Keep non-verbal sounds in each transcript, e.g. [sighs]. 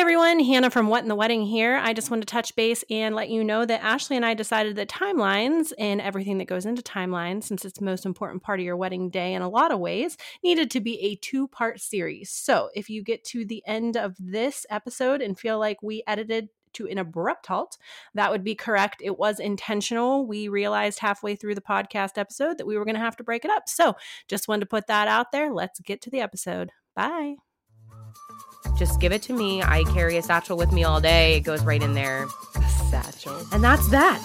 everyone, Hannah from What in the Wedding here. I just want to touch base and let you know that Ashley and I decided that timelines and everything that goes into timelines, since it's the most important part of your wedding day in a lot of ways, needed to be a two part series. So if you get to the end of this episode and feel like we edited to an abrupt halt, that would be correct. It was intentional. We realized halfway through the podcast episode that we were going to have to break it up. So just wanted to put that out there. Let's get to the episode. Bye. Just give it to me. I carry a satchel with me all day. It goes right in there. A satchel. And that's that.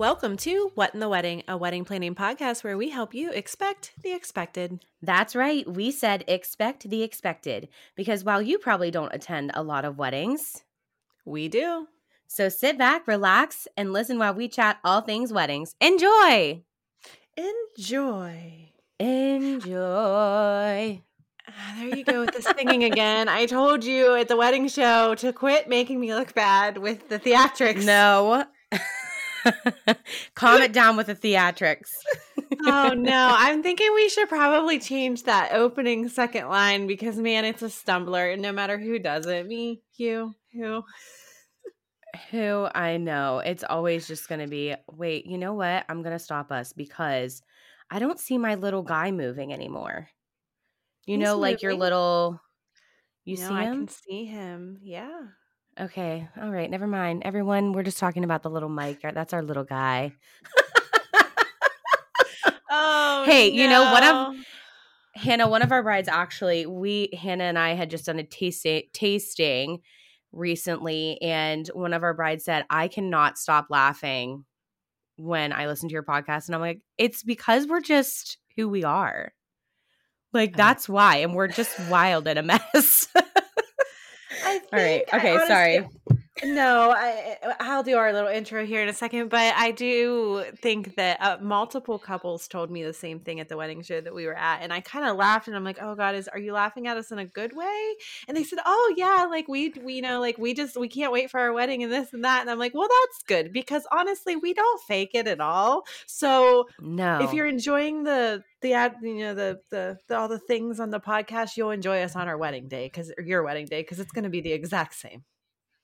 Welcome to What in the Wedding, a wedding planning podcast where we help you expect the expected. That's right. We said expect the expected because while you probably don't attend a lot of weddings, we do. So sit back, relax, and listen while we chat all things weddings. Enjoy. Enjoy. Enjoy. Ah, there you go with the singing again. I told you at the wedding show to quit making me look bad with the theatrics. No. [laughs] Calm it down with the theatrics. oh [laughs] no, I'm thinking we should probably change that opening second line because man, it's a stumbler. No matter who does it, me, you, who, who I know. It's always just going to be. Wait, you know what? I'm going to stop us because I don't see my little guy moving anymore. You He's know, moving. like your little. You no, see him? I can see him. Yeah. Okay. All right. Never mind. Everyone, we're just talking about the little Mike. That's our little guy. [laughs] oh. Hey, no. you know, one of Hannah, one of our brides actually, we Hannah and I had just done a tasting tasting recently, and one of our brides said, I cannot stop laughing when I listen to your podcast. And I'm like, it's because we're just who we are. Like, that's why. And we're just wild and a mess. [laughs] All right. Okay. Honestly, sorry. No, I, I'll do our little intro here in a second, but I do think that uh, multiple couples told me the same thing at the wedding show that we were at, and I kind of laughed, and I'm like, "Oh God, is are you laughing at us in a good way?" And they said, "Oh yeah, like we, we you know, like we just we can't wait for our wedding and this and that," and I'm like, "Well, that's good because honestly, we don't fake it at all. So no, if you're enjoying the the ad, you know, the, the, the all the things on the podcast, you'll enjoy us on our wedding day because your wedding day because it's going to be the exact same."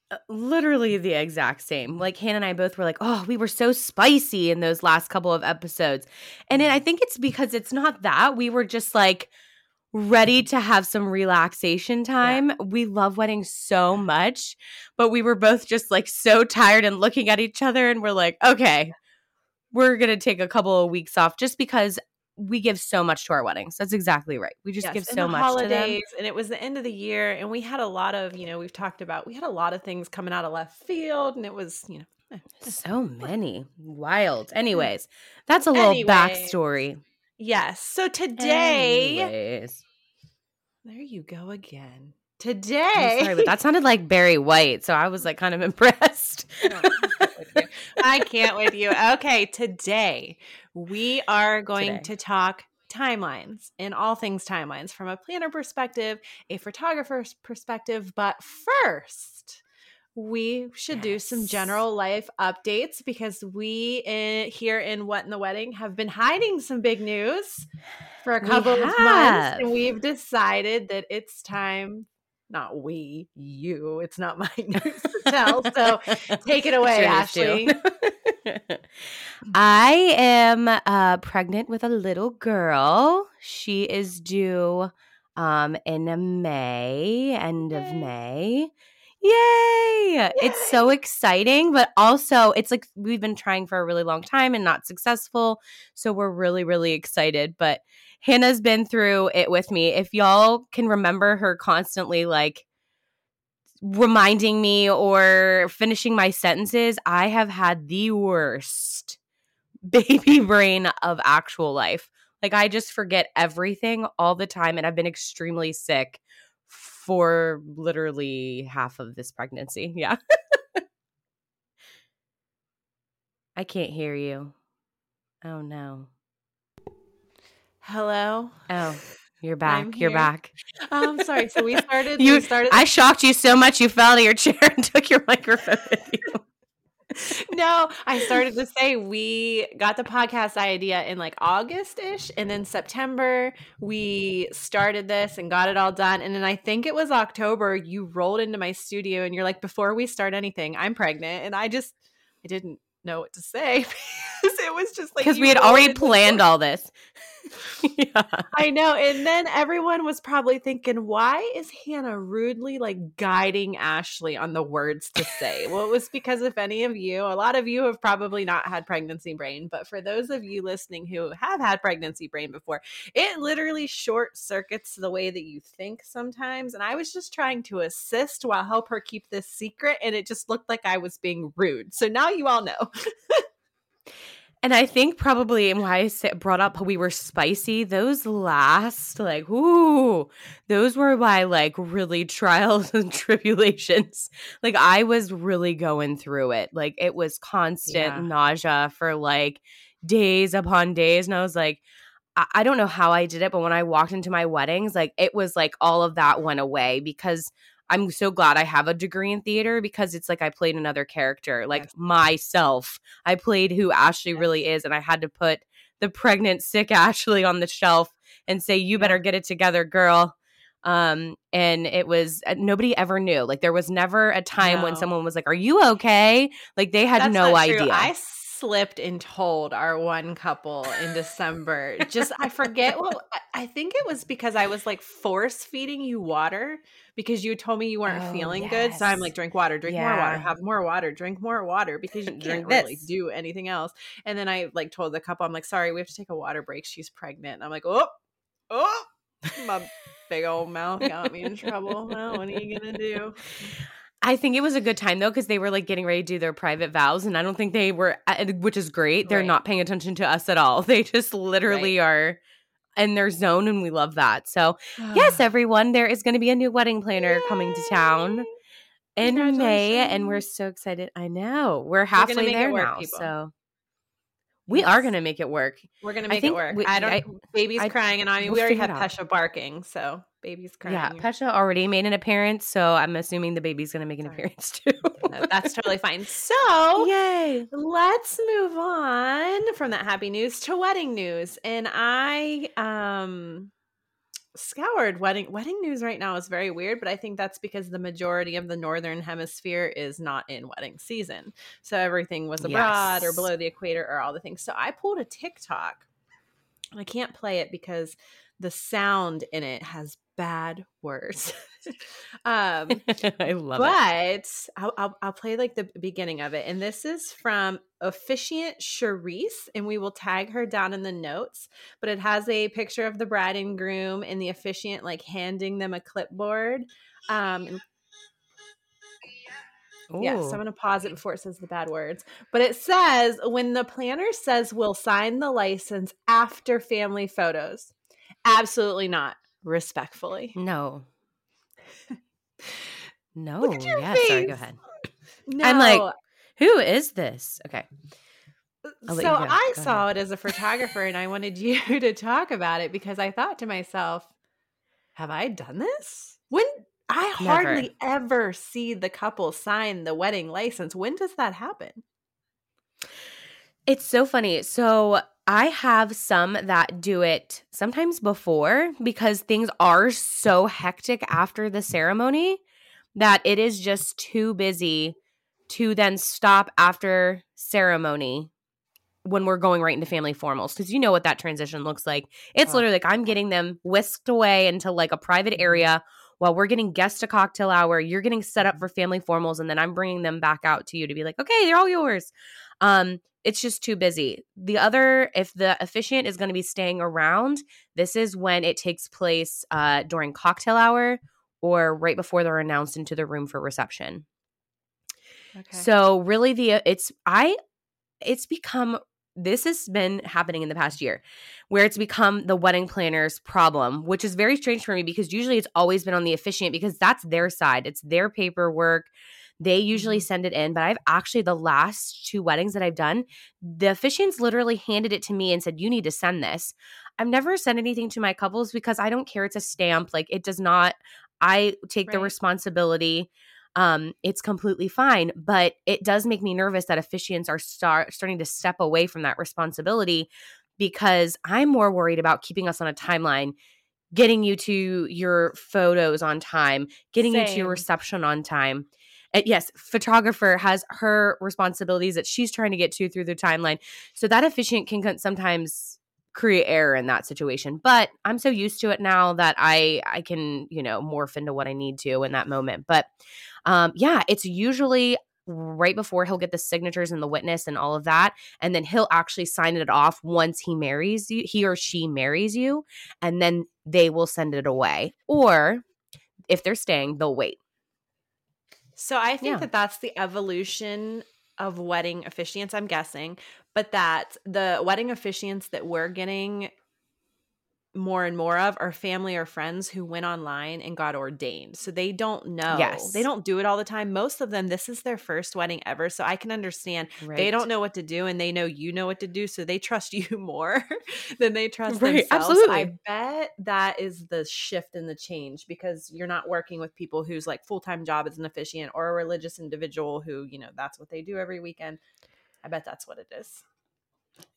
Uh, literally the exact same. Like Hannah and I both were like, "Oh, we were so spicy in those last couple of episodes." And it, I think it's because it's not that. We were just like ready to have some relaxation time. Yeah. We love weddings so much, but we were both just like so tired and looking at each other and we're like, "Okay, we're going to take a couple of weeks off just because we give so much to our weddings. That's exactly right. We just yes, give so much holidays, and it was the end of the year, and we had a lot of, you know, we've talked about we had a lot of things coming out of left field, and it was, you know, eh, eh. so many wild. Anyways, that's a little anyway, backstory. Yes. So today, Anyways. there you go again. Today, sorry, but that sounded like Barry White, so I was like kind of [laughs] impressed. I can't with you. Okay, today we are going today. to talk timelines and all things timelines from a planner perspective, a photographer's perspective. But first, we should yes. do some general life updates because we in, here in What in the Wedding have been hiding some big news for a couple of months, and we've decided that it's time not we, you. It's not [laughs] my news to tell. So [laughs] take it away, Ashley. [laughs] I am uh, pregnant with a little girl. She is due um, in May, end Yay. of May. Yay! Yay! It's so exciting, but also it's like we've been trying for a really long time and not successful. So we're really, really excited. But Hannah's been through it with me. If y'all can remember her constantly like reminding me or finishing my sentences, I have had the worst [laughs] baby brain of actual life. Like I just forget everything all the time and I've been extremely sick for literally half of this pregnancy. [laughs] Yeah. I can't hear you. Oh no. Hello. Oh, you're [laughs] back. You're back. [laughs] I'm um, sorry. So we [laughs] started. you we started. I shocked you so much you fell out of your chair and took your microphone with you. no, I started to say we got the podcast idea in like August ish. And then September, we started this and got it all done. And then I think it was October, you rolled into my studio and you're like, before we start anything, I'm pregnant. And I just, I didn't know what to say because it was just like because we had already planned all this. [laughs] yeah. I know. And then everyone was probably thinking, why is Hannah rudely like guiding Ashley on the words to say? well, it was because if any of you, a lot of you have probably not had pregnancy brain, but for those of you listening who have had pregnancy brain before, it literally short circuits the way that you think sometimes. And I was just trying to assist while help her keep this secret. And it just looked like I was being rude. So now you all know. [laughs] And I think probably why I brought up we were spicy, those last, like, ooh, those were my like really [laughs] trials and tribulations. Like, I was really going through it. Like, it was constant yeah. nausea for like days upon days. And I was like, I-, I don't know how I did it, but when I walked into my weddings, like, it was like all of that went away because I'm so glad I have a degree in theater because it's like I played another character, like yes. myself. I played who Ashley yes. really is, and I had to put the pregnant, sick [laughs] Ashley on the shelf and say, "You better get it together, girl." Um, and it was uh, nobody ever knew. Like there was never a time no. when someone was like, "Are you okay?" Like they had That's no idea. I slipped and told our one couple in December. Just I forget. what I think it was because I was like force feeding you water because you told me you weren't oh, feeling yes. good. So I'm like, drink water, drink yeah. more water, have more water, drink more water because you can't really do anything else. And then I like told the couple, I'm like, sorry, we have to take a water break. She's pregnant. And I'm like, oh, oh, my big old mouth got me in trouble. Well, what are you gonna do? I think it was a good time though because they were like getting ready to do their private vows, and I don't think they were, uh, which is great. They're right. not paying attention to us at all. [laughs] They just literally right. are in their zone, and we love that. So, yes, [sighs] everyone, there is going to be a new wedding planner Yay! coming to town in May, and we're so excited. I know we're halfway there work, now, people. so we yes. are going to make it work. We're going to make it work. We, I don't. I, baby's I, crying, and I mean, we'll we already have Pesha barking, so baby's crying. Yeah, Pesha already made an appearance, so I'm assuming the baby's going to make an Sorry. appearance too. no, that's totally [laughs] fine. So, yay! Let's move on from that happy news to wedding news, and I um scoured wedding wedding news right now is very weird but i think that's because the majority of the northern hemisphere is not in wedding season so everything was abroad yes. or below the equator or all the things so i pulled a tiktok i can't play it because the sound in it has bad words. [laughs] um, [laughs] I love but it. I'll, I'll, I'll play like the beginning of it. And this is from officiant Charisse, and we will tag her down in the notes. But it has a picture of the bride and groom and the officiant like handing them a clipboard. Um, Ooh. Yes, I'm going to pause it before it says the bad words. But it says when the planner says we'll sign the license after family photos. Absolutely not respectfully. No. no. yeah, face. sorry, go ahead. No. I'm like, who is this? Okay. Uh, so I go saw ahead. it as a photographer and I wanted you [laughs] to talk about it because I thought to myself, have I done this? When I Never. hardly ever see the couple sign the wedding license. When does that happen? It's so funny. So I have some that do it sometimes before because things are so hectic after the ceremony that it is just too busy to then stop after ceremony when we're going right into family formals because you know what that transition looks like. It's literally like I'm getting them whisked away into like a private area while we're getting guests to cocktail hour. You're getting set up for family formals, and then I'm bringing them back out to you to be like, okay, they're all yours. Um, it's just too busy. The other, if the officiant is going to be staying around, this is when it takes place uh, during cocktail hour or right before they're announced into the room for reception. Okay. So really, the it's I, it's become this has been happening in the past year where it's become the wedding planner's problem, which is very strange for me because usually it's always been on the officiant because that's their side. It's their paperwork. They usually mm-hmm. send it in, but I've actually the last two weddings that I've done, the officiants literally handed it to me and said, "You need to send this." I've never sent anything to my couples because I don't care. It's a stamp. Like it does not. I take right. the responsibility. Um, it's completely fine. But it does make me nervous that officiants are start starting to step away from that responsibility because I'm more worried about keeping us on a timeline, getting you to your photos on time, getting Same. you to your reception on time. And yes, photographer has her responsibilities that she's trying to get to through the timeline. So that officiant can sometimes create error in that situation. But I'm so used to it now that I I can, you know, morph into what I need to in that moment. But um yeah, it's usually right before he'll get the signatures and the witness and all of that and then he'll actually sign it off once he marries you he or she marries you and then they will send it away or if they're staying they'll wait so i think yeah. that that's the evolution of wedding officiants i'm guessing but that the wedding officiants that we're getting more and more of are family or friends who went online and got ordained. So they don't know. Yes. They don't do it all the time. Most of them, this is their first wedding ever. So I can understand right. they don't know what to do and they know you know what to do. So they trust [laughs] you more than they trust right. themselves. Absolutely. I bet that is the shift and the change because you're not working with people whose like full time job is an officiant or a religious individual who, you know, that's what they do every weekend. I bet that's what it is.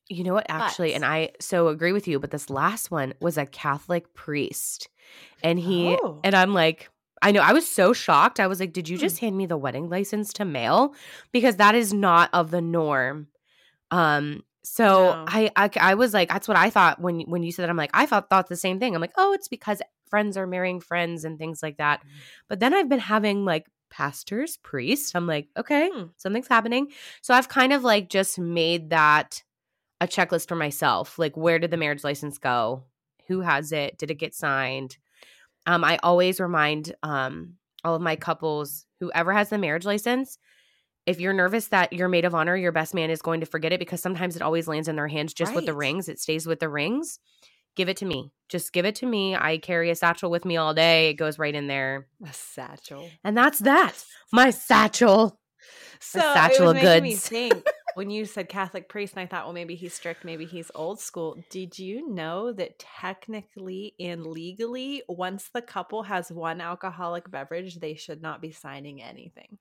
You know what, actually, but. and I so agree with you, but this last one was a Catholic priest. And he, oh. and I'm like, I know I was so shocked. I was like, did you just hmm. hand me the wedding license to mail? Because that is not of the norm. Um, so no. I, I, I was like, that's what I thought when when you said that. I'm like, I thought thought the same thing. I'm like, oh, it's because friends are marrying friends and things like that. Mm. But then I've been having like pastors, priests. I'm like, okay, hmm. something's happening. So I've kind of like just made that a checklist for myself like where did the marriage license go? Who has it? Did it get signed? Um, i always remind um, all of my couples whoever has the marriage license if you're nervous that your maid of honor your best man is going to forget it because sometimes it always lands in their hands just right. with the rings it stays with the rings give it to me. Just give it to me. I carry a satchel with me all day it goes right in there. A satchel. And that's that my satchel. [laughs] So a satchel of goods when you said Catholic priest, and I thought, well, maybe he's strict, maybe he's old school. Did you know that technically and legally, once the couple has one alcoholic beverage, they should not be signing anything?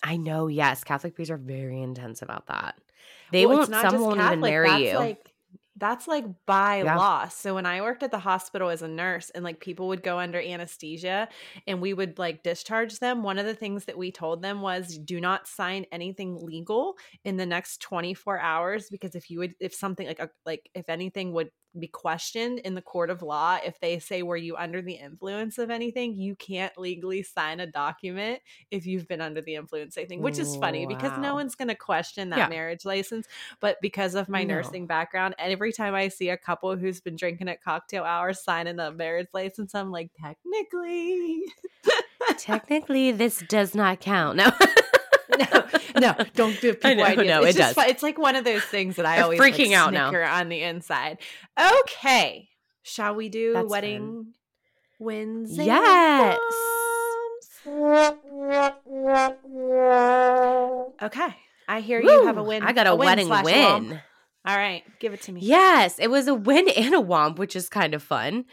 I know, yes. Catholic priests are very intense about that. They well, won't, some won't even marry you. Like, that's like by yeah. law. So when I worked at the hospital as a nurse and like people would go under anesthesia and we would like discharge them, one of the things that we told them was do not sign anything legal in the next 24 hours because if you would if something like a, like if anything would be questioned in the court of law if they say were you under the influence of anything you can't legally sign a document if you've been under the influence i think which is funny wow. because no one's going to question that yeah. marriage license but because of my no. nursing background every time i see a couple who's been drinking at cocktail hours signing a marriage license i'm like technically technically this does not count [laughs] no [laughs] no, no, don't give people know, ideas. No, it's it does. Fun. It's like one of those things that I always freaking like, out now on the inside. Okay, shall we do That's wedding fun. wins? Yes. Okay, I hear Woo, you have a win. I got a, a wedding win. win. All right, give it to me. Yes, it was a win and a womp, which is kind of fun.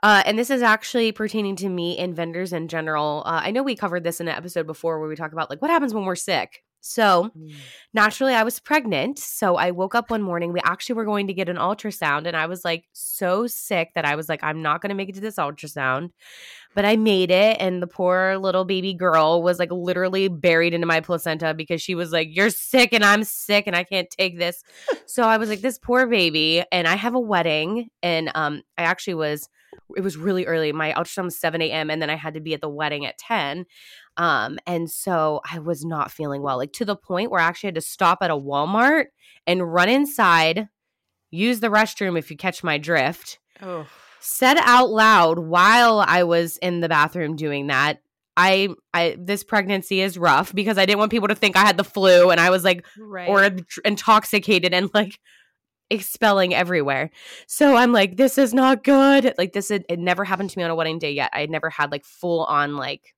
Uh, and this is actually pertaining to me and vendors in general. Uh, I know we covered this in an episode before where we talk about like what happens when we're sick. So mm. naturally, I was pregnant. So I woke up one morning. We actually were going to get an ultrasound, and I was like so sick that I was like, I'm not going to make it to this ultrasound but I made it. And the poor little baby girl was like literally buried into my placenta because she was like, You're sick and I'm sick and I can't take this. [laughs] so I was like, This poor baby. And I have a wedding. And um, I actually was, it was really early. My ultrasound was 7 a.m. And then I had to be at the wedding at 10. Um, and so I was not feeling well, like to the point where I actually had to stop at a Walmart and run inside, use the restroom if you catch my drift. Oh said out loud while I was in the bathroom doing that. I, I, this pregnancy is rough because I didn't want people to think I had the flu and I was like, right. or intoxicated and like expelling everywhere. So I'm like, this is not good. Like this, had, it never happened to me on a wedding day yet. I had never had like full on like,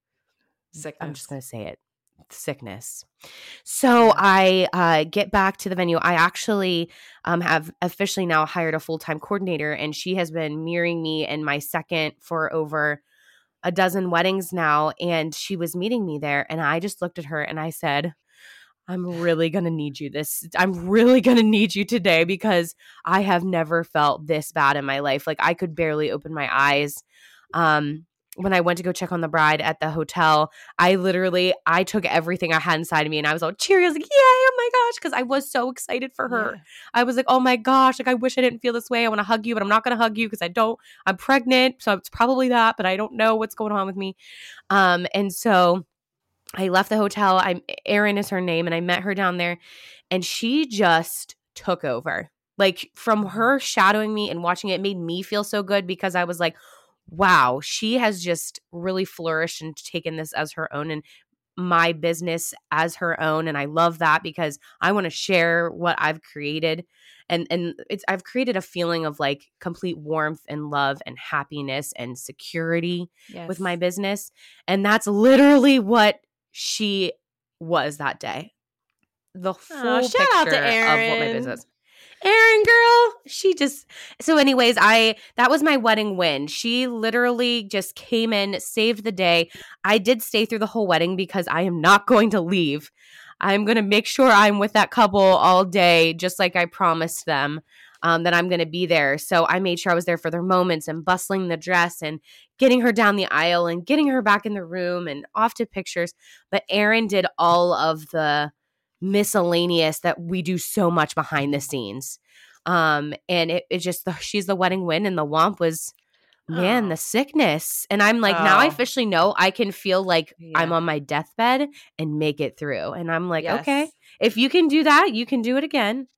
Sickness. I'm just gonna say it, sickness. So I uh, get back to the venue. I actually um, have officially now hired a full time coordinator, and she has been mirroring me in my second for over a dozen weddings now and she was meeting me there and I just looked at her and I said, I'm really going to need you this. I'm really going to need you today because I have never felt this bad in my life. Like I could barely open my eyes. Um, when I went to go check on the bride at the hotel, I literally I took everything I had inside of me and I was all cheery. I was like, "Yay! Oh my gosh!" Because I was so excited for her. Yeah. I was like, "Oh my gosh! Like I wish I didn't feel this way. I want to hug you, but I'm not going to hug you because I don't. I'm pregnant, so it's probably that, but I don't know what's going on with me." Um, and so I left the hotel. I'm Erin is her name, and I met her down there, and she just took over. Like from mm-hmm. her shadowing me and watching it made me feel so good because I was like wow, she has just really flourished and taken this as her own and my business as her own and I love that because I want to share what I've created and and it's I've created a feeling of like complete warmth and love and happiness and security yes. with my business and that's literally what she was that day. The full oh, shout out to Erin. of what my business Erin girl. She just so anyways, I that was my wedding win. She literally just came in, saved the day. I did stay through the whole wedding because I am not going to leave. I'm going to make sure I'm with that couple all day just like I promised them. Um, that I'm going to be there. So I made sure I was there for their moments and bustling the dress and getting her down the aisle and getting her back in the room and off to pictures. But Erin did all of the miscellaneous that we do so much behind the scenes. Um, and it, it just the, she's the wedding win, and the womp was man, oh. the sickness. And I'm like, oh. now I oh. officially know I can feel like yeah. I'm on my deathbed and make it through. And I'm like, yes. okay, if you can do that, you can do it again.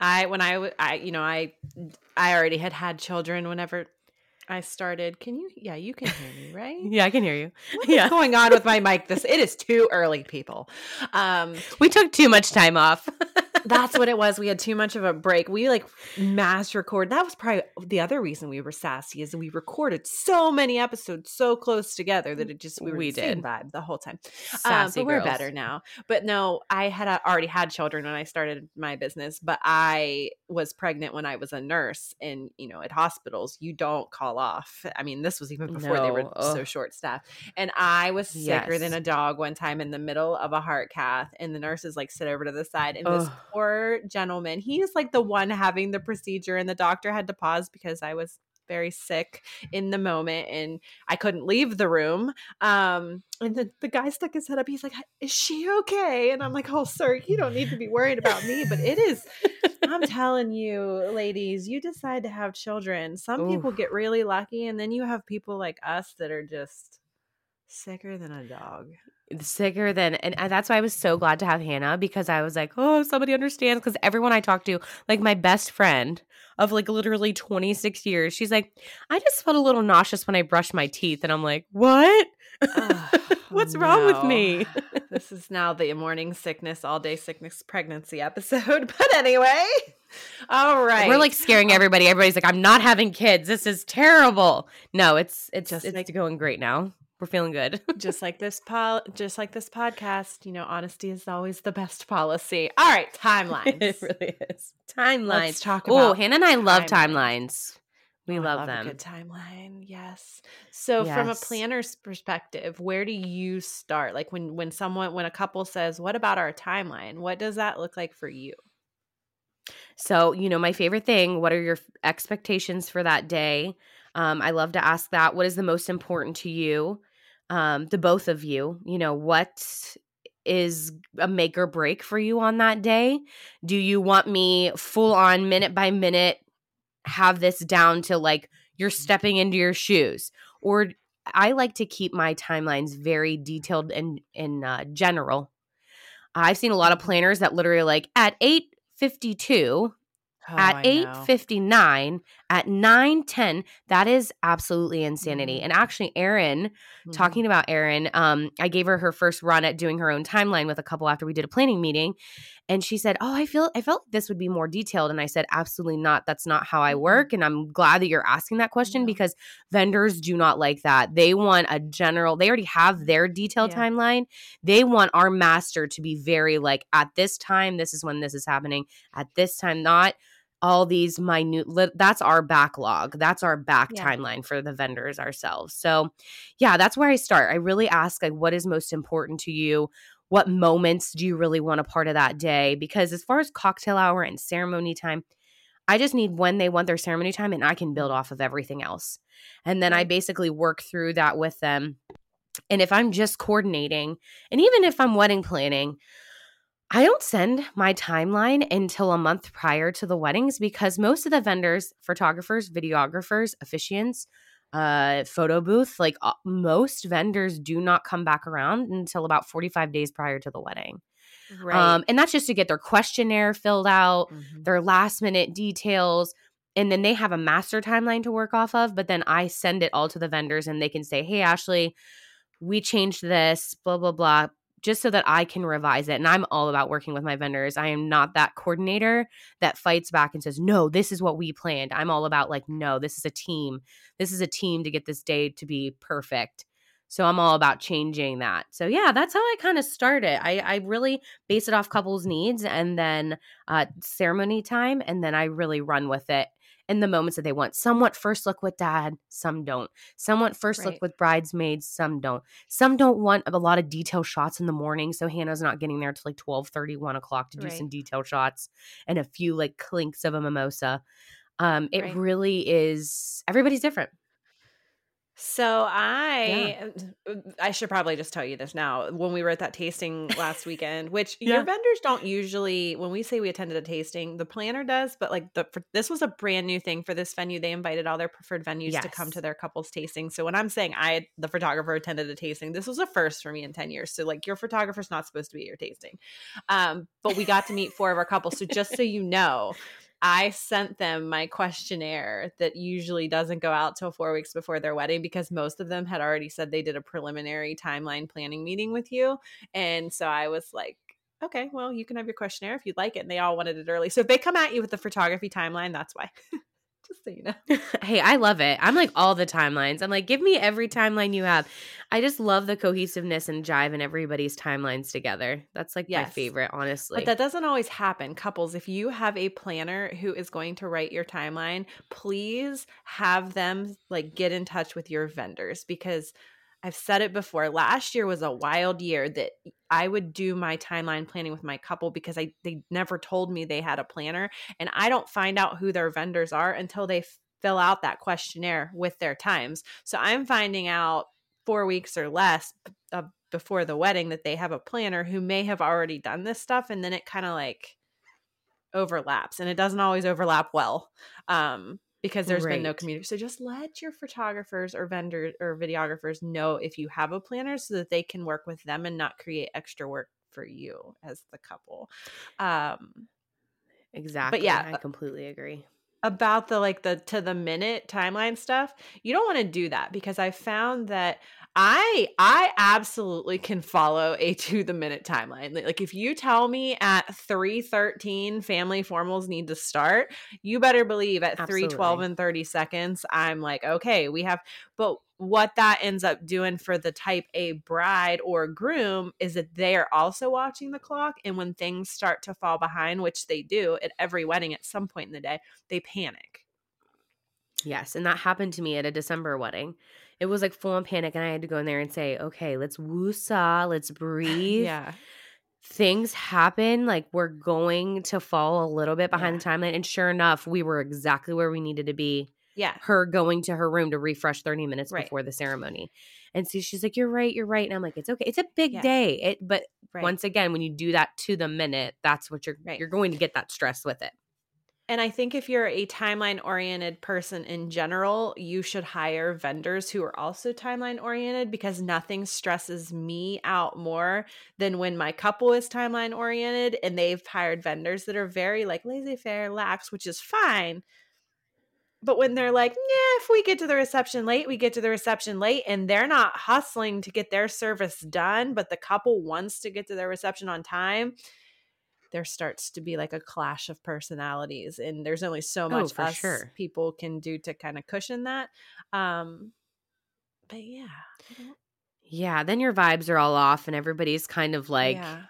I when I I you know I I already had had children whenever I started. Can you? Yeah, you can hear me, right? yeah, I can hear you. What's [laughs] yeah. going on with my mic? This it is too early, people. Um, we took too much time off. [laughs] that's what it was. We had too much of a break. We like mass record. That was probably the other reason we were sassy is we recorded so many episodes so close together that it just we were we did vibe the whole time. Um, but we're better now. But no, I had uh, already had children when I started my business, but I was pregnant when I was a nurse, and you know, at hospitals you don't call off. I mean, this was even before no. they were so short staffed, and I was sicker yes. than a dog one time in the middle of a heart cath, and the nurses like sit over to the side, and this poor gentleman. He is like the one having the procedure, and the doctor had to pause because I was very sick in the moment and I couldn't leave the room. Um, and the, the guy stuck his head up. He's like, Is she okay? And I'm like, Oh, sir, you don't need to be worried about me. But it is, I'm [laughs] telling you, ladies, you decide to have children. Some Ooh. people get really lucky, and then you have people like us that are just sicker than a dog sicker than and that's why I was so glad to have Hannah because I was like, oh, somebody understands because everyone I talk to, like my best friend of like literally 26 years, she's like, I just felt a little nauseous when I brushed my teeth and I'm like, what? [laughs] What's no. wrong with me? this is now the morning sickness, all day sickness pregnancy episode. [laughs] But anyway, all right. We're like scaring uh, everybody. Everybody's like, I'm not having kids. This is terrible. No, it's it's just it's make- going great now we're feeling good. [laughs] just like this pol- just like this podcast, you know, honesty is always the best policy. All right, [laughs] timelines. it really is. Timelines. Let's talk about Oh, Hannah and I love timelines. We oh, love, love, them. good timeline. Yes. So yes. from a planner's perspective, where do you start? Like when when someone when a couple says, "What about our timeline?" What does that look like for you? So, you know, my favorite thing, what are your expectations for that day? Um, I love to ask that. What is the most important to you? Um, the both of you. You know, what is a make or break for you on that day? Do you want me full on minute by minute have this down to like you're stepping into your shoes? Or I like to keep my timelines very detailed and in uh, general. I've seen a lot of planners that literally like at 852 Oh, at 8:59 at 9:10 that is absolutely insanity. Mm-hmm. And actually Erin mm-hmm. talking about Erin um I gave her her first run at doing her own timeline with a couple after we did a planning meeting and she said, "Oh, I feel I felt this would be more detailed." And I said, "Absolutely not. That's not how I mm-hmm. work." And I'm glad that you're asking that question yeah. because vendors do not like that. They want a general. They already have their detailed yeah. timeline. They want our master to be very like at this time this is when this is happening. At this time not all these minute that's our backlog. That's our back Yeah. timeline for the vendors ourselves. So yeah that's where i start. I really ask like what is most important to you? What moments do you really want a part of that day? Because as far as cocktail hour and ceremony time i just need when they want their ceremony time and i can build off of everything else. And then i basically work through that with them. And if i'm just coordinating and even if i'm wedding planning I don't send my timeline until a month prior to the weddings because most of the vendors, photographers, videographers, officiants, uh, photo booth, like uh, most vendors do not come back around until about 45 days prior to the wedding. Right. Um, and that's just to get their questionnaire filled out, Mhm. their last minute details. And then they have a master timeline to work off of. But then I send it all to the vendors and they can say, hey, Ashley, we changed this, blah, blah, blah, just so that I can revise it. And I'm all about working with my vendors. I am not that coordinator that fights back and says, no, this is what we planned. I'm all about, like, no, this is a team. This is a team to get this day to be perfect. So I'm all about changing that. So yeah, that's how I kind of start it. I, I really base it off couples' needs and then uh, ceremony time, and then I really run with it in the moments that they want. Some want first look with dad, some don't. Some want first look with bridesmaids, some don't. Some don't want a lot of detail shots in the morning, so Hannah's not getting there till like 12 30, 1 o'clock to do some detail shots and a few like clinks of a mimosa. Um, it Right. really is everybody's different. So I I should probably just tell you this now. When we were at that tasting last [laughs] weekend, which Yeah. your vendors don't usually when we say we attended a tasting, the planner does, but like the for, this was a brand new thing for this venue. They invited all their preferred venues to come to their couples tasting. So when I'm saying I the photographer attended a tasting, this was a first for me in 10 years. So like your photographer's not supposed to be at your tasting. Um, but we got to meet four of our couples. So just so you know, I sent them my questionnaire that usually doesn't go out till four weeks before their wedding because most of them had already said they did a preliminary timeline planning meeting with you. And so I was like, okay, well, you can have your questionnaire if you'd like it. And they all wanted it early. So if they come at you with the photography timeline, that's why. [laughs] Just so you know. hey, I love it. I'm like all the timelines. I'm like, give me every timeline you have. I just love the cohesiveness and jive in everybody's timelines together. That's like my favorite, honestly. But that doesn't always happen. Couples, if you have a planner who is going to write your timeline, please have them like get in touch with your vendors because I've said it before. Last year was a wild year that I would do my timeline planning with my couple because I they never told me they had a planner and I don't find out who their vendors are until they f- fill out that questionnaire with their times. So I'm finding out 4 weeks or less before the wedding that they have a planner who may have already done this stuff and then it kind of like overlaps and it doesn't always overlap well um because there's been no Right. community so just let your photographers or vendors or videographers know if you have a planner so that they can work with them and not create extra work for you as the couple um exactly. yeah, I completely agree. about the like the to the minute timeline stuff you don't want to do that because i found that i i absolutely can follow a to the minute timeline like if you tell me at 313 family formals need to start you better believe at 312 Absolutely. and 30 seconds i'm like okay we have but what that ends up doing for the type A bride or groom is that they are also watching the clock. And when things start to fall behind, which they do at every wedding at some point in the day, they panic. Yes, and that happened to me at a December wedding. It was like full on panic, and I had to go in there and say, "Okay, let's woosah, let's [laughs] breathe." Yeah. Things happen. Like we're going to fall a little bit behind the timeline, and sure enough, we were exactly where we needed to be. Yeah. Her going to her room to refresh thirty minutes Right. before the ceremony, and so she's like, "You're right, you're right," and I'm like, "It's okay. It's a big Yeah. day." It, but Right. once again, when you do that to the minute, that's what you're Right. you're going to get that stress with it. And I think if you're a timeline oriented person in general, you should hire vendors who are also timeline oriented because nothing stresses me out more than when my couple is timeline oriented and they've hired vendors that are very like laissez faire, lax, which is fine. But when they're like, yeah, if we get to the reception late, we get to the reception late, and they're not hustling to get their service done, but the couple wants to get to their reception on time, there starts to be like a clash of personalities. And there's only so Oh, much for us sure. people can do to kind of cushion that. Um, but yeah. Yeah, then your vibes are all off, and everybody's kind of like. yeah.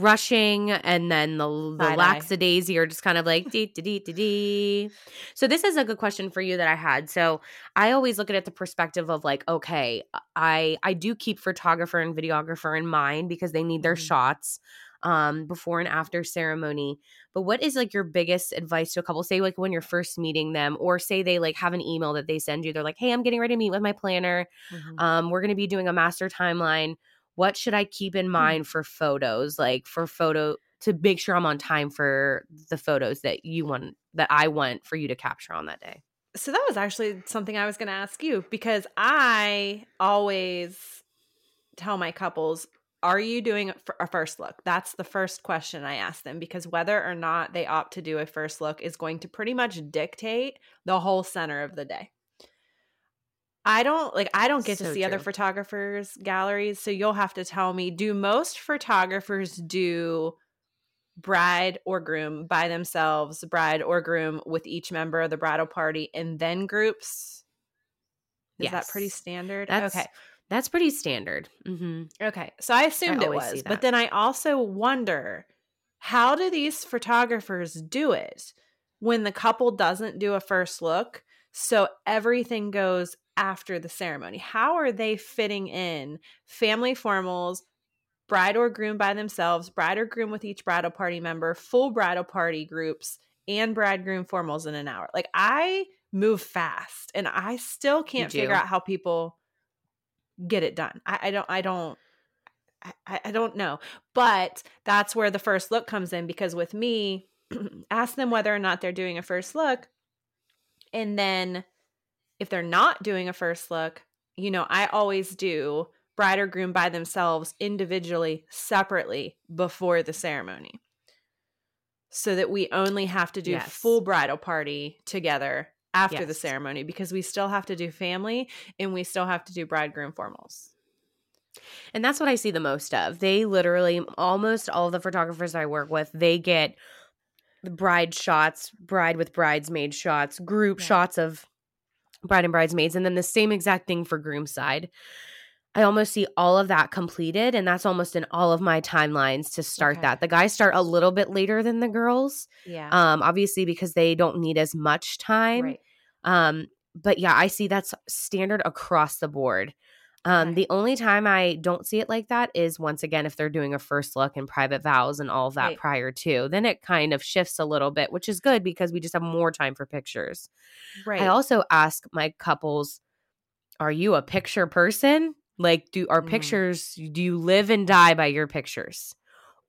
rushing and then the, the lackadaisy are just kind of like dee, dee, dee, dee, dee. so this is a good question for you that i had so i always look at it the perspective of like okay i i do keep photographer and videographer in mind because they need their mm-hmm. shots um before and after ceremony but what is like your biggest advice to a couple say like when you're first meeting them or say they like have an email that they send you they're like hey i'm getting ready to meet with my planner mm-hmm. um we're going to be doing a master timeline what should I keep in hmm. mind for photos? Like for photo to make sure I'm on time for the photos that you want that I want for you to capture on that day. So that was actually something I was going to ask you because I always tell my couples, are you doing a first look? That's the first question I ask them because whether or not they opt to do a first look is going to pretty much dictate the whole center of the day. I don't like I don't get so to see true. other photographers' galleries, so you'll have to tell me do most photographers do bride or groom by themselves, bride or groom with each member of the bridal party and then groups? Is yes. that pretty standard? That's, okay. That's pretty standard. Mm-hmm. Okay. So I assumed I it was. But then I also wonder how do these photographers do it when the couple doesn't do a first look? So everything goes after the ceremony? How are they fitting in family formals, bride or groom by themselves, bride or groom with each bridal party member, full bridal party groups, and bridegroom formals in an hour? Like I move fast and I still can't figure out how people get it done. I, I don't I don't I, I don't know. But that's where the first look comes in because with me, [clears throat] ask them whether or not they're doing a first look. And then if they're not doing a first look, you know, I always do bride or groom by themselves individually, separately before the ceremony. So that we only have to do yes. full bridal party together after yes. the ceremony because we still have to do family and we still have to do bridegroom formals. And that's what I see the most of. They literally, almost all the photographers I work with, they get the bride shots, bride with bridesmaid shots, group yeah. shots of bride and bridesmaids, and then the same exact thing for groom side. I almost see all of that completed, and that's almost in all of my timelines to start okay. that. The guys start a little bit later than the girls, yeah. Um, obviously because they don't need as much time. Right. Um, but yeah, I see that's standard across the board. Um, okay. The only time I don't see it like that is once again if they're doing a first look and private vows and all of that right. prior to. Then it kind of shifts a little bit, which is good because we just have more time for pictures. Right. I also ask my couples, "Are you a picture person? Like, do our mm. pictures? Do you live and die by your pictures,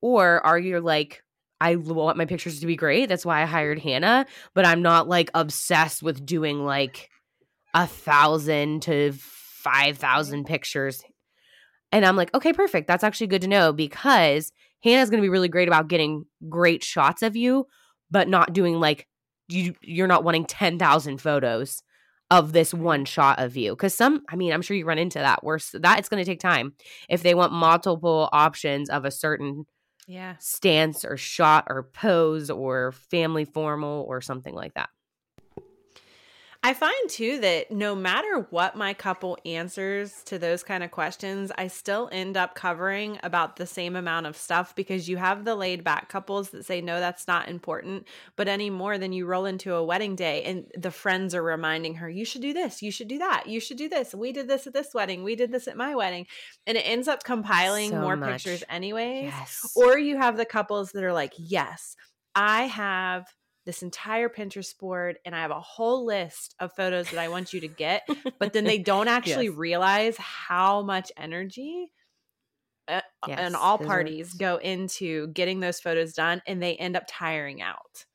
or are you like?" I want my pictures to be great. That's why I hired Hannah, but I'm not like obsessed with doing like a thousand to 5,000 pictures. And I'm like, okay, perfect. That's actually good to know because Hannah's going to be really great about getting great shots of you, but not doing like you you're not wanting 10,000 photos of this one shot of you cuz some I mean, I'm sure you run into that where that it's going to take time. If they want multiple options of a certain yeah, stance or shot or pose or family formal or something like that. I find too that no matter what my couple answers to those kind of questions, I still end up covering about the same amount of stuff because you have the laid back couples that say, no, that's not important. But any more than you roll into a wedding day and the friends are reminding her, you should do this, you should do that, you should do this. We did this at this wedding, we did this at my wedding. And it ends up compiling so more much. pictures, anyways. Yes. Or you have the couples that are like, yes, I have this entire Pinterest board and I have a whole list of photos that I want you to get, but then they don't [laughs] actually yes. realize how much energy uh, yes, and all parties go into getting those photos done and they end up tiring out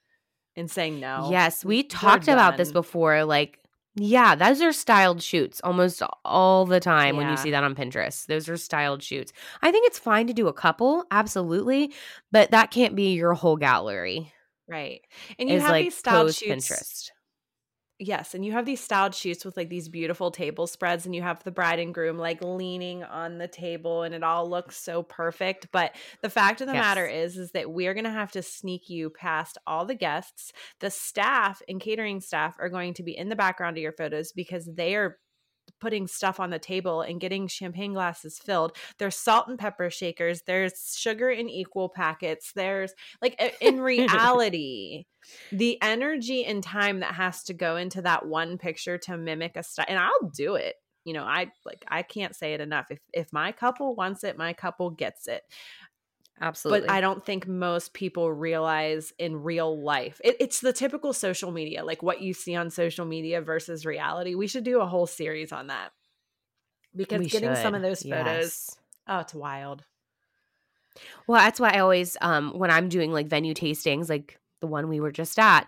and saying no. Yes, we talked about this before like yeah, those are styled shoots almost all the time yeah. when you see that on Pinterest. Those are styled shoots. I think it's fine to do a couple, absolutely, but that can't be your whole gallery. Right. And you have like these styled shoots. Pinterest. Yes, and you have these styled shoots with like these beautiful table spreads, and you have the bride and groom like leaning on the table, and it all looks so perfect. But the fact of the yes. matter is, is that we're gonna have to sneak you past all the guests. The staff and catering staff are going to be in the background of your photos because they are putting stuff on the table and getting champagne glasses filled. There's salt and pepper shakers, there's sugar in equal packets. There's like in [laughs] reality, the energy and time that has to go into that one picture to mimic a style and I'll do it. You know, I like I can't say it enough. If if my couple wants it, my couple gets it. Absolutely. But I don't think most people realize in real life. It, it's the typical social media, like what you see on social media versus reality. We should do a whole series on that because we getting should. some of those photos, yes. oh, it's wild. Well, that's why I always, um, when I'm doing like venue tastings, like the one we were just at,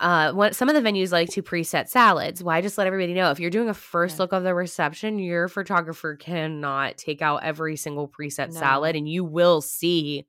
uh, what some of the venues like to preset salads. Why well, just let everybody know if you're doing a first yeah. look of the reception, your photographer cannot take out every single preset no. salad, and you will see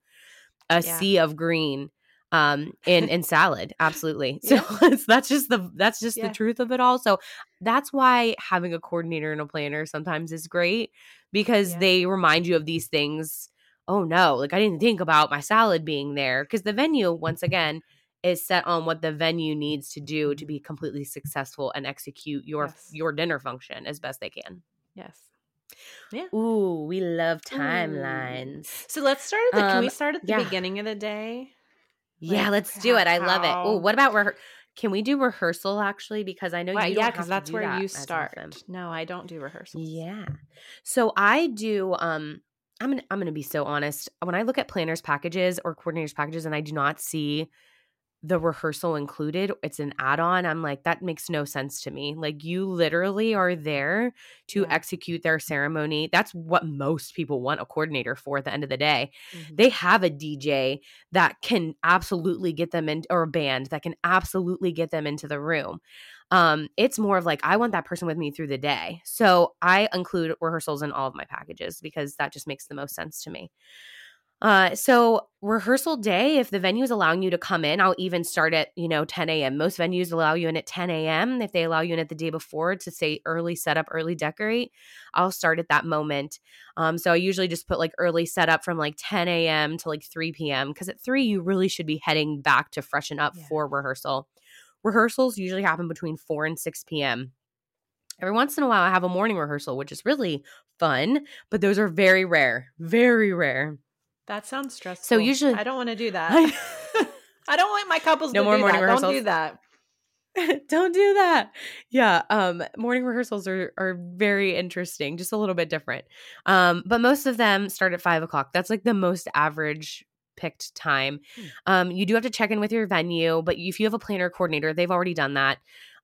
a yeah. sea of green um in in salad absolutely [laughs] so yeah. [laughs] that's just the that's just yeah. the truth of it all so that's why having a coordinator and a planner sometimes is great because yeah. they remind you of these things oh no like i didn't think about my salad being there because the venue once again is set on what the venue needs to do to be completely successful and execute your yes. your dinner function as best they can. Yes. Yeah. Ooh, we love timelines. Ooh. So let's start at the um, can we um, start at the yeah. beginning of the day? Yeah, let's do it. I love it. Oh, what about re- can we do rehearsal actually? Because I know well, you yeah, because that's where that you start. No, I don't do rehearsals. Yeah. So I do um I'm gonna I'm gonna be so honest. When I look at planners packages or coordinators packages and I do not see the rehearsal included, it's an add on. I'm like, that makes no sense to me. Like, you literally are there to yeah. execute their ceremony. That's what most people want a coordinator for at the end of the day. Mm-hmm. They have a DJ that can absolutely get them in, or a band that can absolutely get them into the room. Um, it's more of like, I want that person with me through the day. So I include rehearsals in all of my packages because that just makes the most sense to me. Uh, so rehearsal day, if the venue is allowing you to come in, I'll even start at, you know, 10 a.m. Most venues allow you in at 10 a.m. If they allow you in at the day before to say early setup, early decorate, I'll start at that moment. Um, so I usually just put like early setup from like 10 a.m. to like 3 p.m. Because at 3, you really should be heading back to freshen up yeah. for rehearsal. Rehearsals usually happen between 4 and 6 p.m. Every once in a while, I have a morning rehearsal, which is really fun, but those are very rare, very rare. That sounds stressful. So usually, I don't want to do that. [laughs] [laughs] I don't want my couples no more morning that. rehearsals. Don't do that. [laughs] don't do that. Yeah, um morning rehearsals are are very interesting, just a little bit different. Um, but most of them start at five o'clock. That's like the most average picked time. Hmm. Um, you do have to check in with your venue, but if you have a planner coordinator, they've already done that.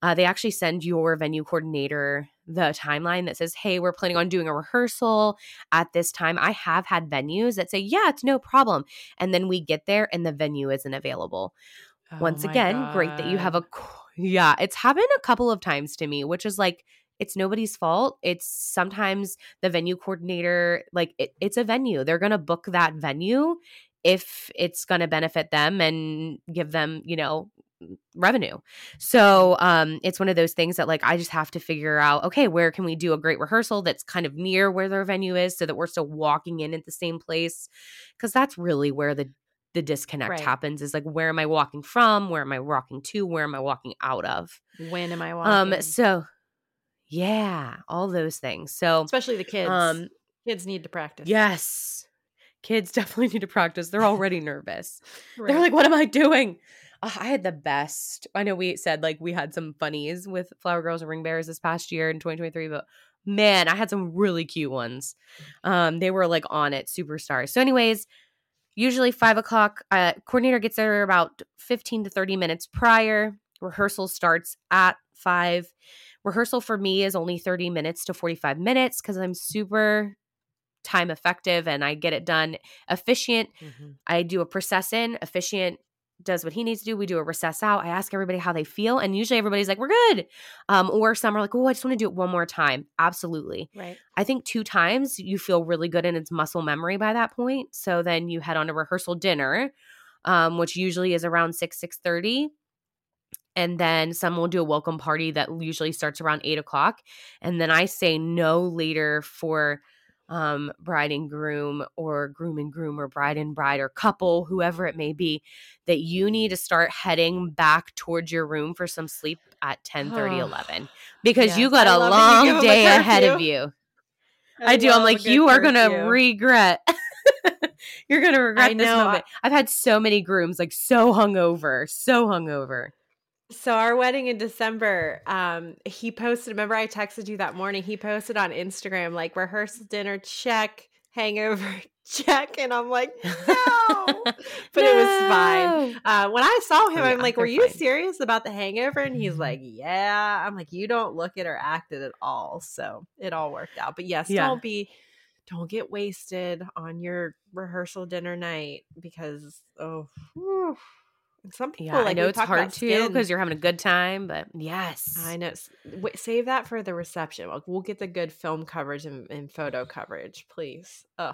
Uh, they actually send your venue coordinator the timeline that says, Hey, we're planning on doing a rehearsal at this time. I have had venues that say, Yeah, it's no problem. And then we get there and the venue isn't available. Oh Once again, God. great that you have a, yeah, it's happened a couple of times to me, which is like, it's nobody's fault. It's sometimes the venue coordinator, like it, it's a venue. They're going to book that venue if it's going to benefit them and give them, you know, revenue. So um, it's one of those things that like I just have to figure out okay, where can we do a great rehearsal that's kind of near where their venue is so that we're still walking in at the same place because that's really where the the disconnect right. happens is like where am I walking from? Where am I walking to? Where am I walking out of? When am I um, walking? Um so yeah, all those things. So especially the kids. Um kids need to practice. Yes. Kids [laughs] definitely need to practice. They're already nervous. Right. They're like, what am I doing? I had the best. I know we said like we had some funnies with Flower Girls and Ring Bears this past year in 2023, but man, I had some really cute ones. Um, they were like on it, superstars. So, anyways, usually five o'clock. Uh, coordinator gets there about 15 to 30 minutes prior. Rehearsal starts at five. Rehearsal for me is only 30 minutes to 45 minutes because I'm super time effective and I get it done efficient. Mm-hmm. I do a process in, efficient does what he needs to do. We do a recess out. I ask everybody how they feel, and usually everybody's like, "We're good," um, or some are like, "Oh, I just want to do it one more time." Absolutely, right. I think two times you feel really good, and it's muscle memory by that point. So then you head on to rehearsal dinner, um, which usually is around six six thirty, and then some will do a welcome party that usually starts around eight o'clock, and then I say no later for um, bride and groom or groom and groom or bride and bride or couple, whoever it may be, that you need to start heading back towards your room for some sleep at 10 30, 11 because yes, you got I a long day a ahead of you. I, I do. I'm like, you are going to regret. [laughs] You're going to regret this moment. I've had so many grooms, like so hungover, so hungover. So our wedding in December, um, he posted. Remember, I texted you that morning. He posted on Instagram like rehearsal dinner check, hangover [laughs] check, and I'm like, no, [laughs] but no. it was fine. Uh, when I saw him, I'm like, were you fine. serious about the hangover? And he's like, yeah. I'm like, you don't look it or act it at all. So it all worked out. But yes, yeah. don't be, don't get wasted on your rehearsal dinner night because oh. Whew some people, yeah, like, I know it's hard too because you're having a good time, but yes, I know. Wait, save that for the reception. Like, we'll get the good film coverage and, and photo coverage, please. Oh,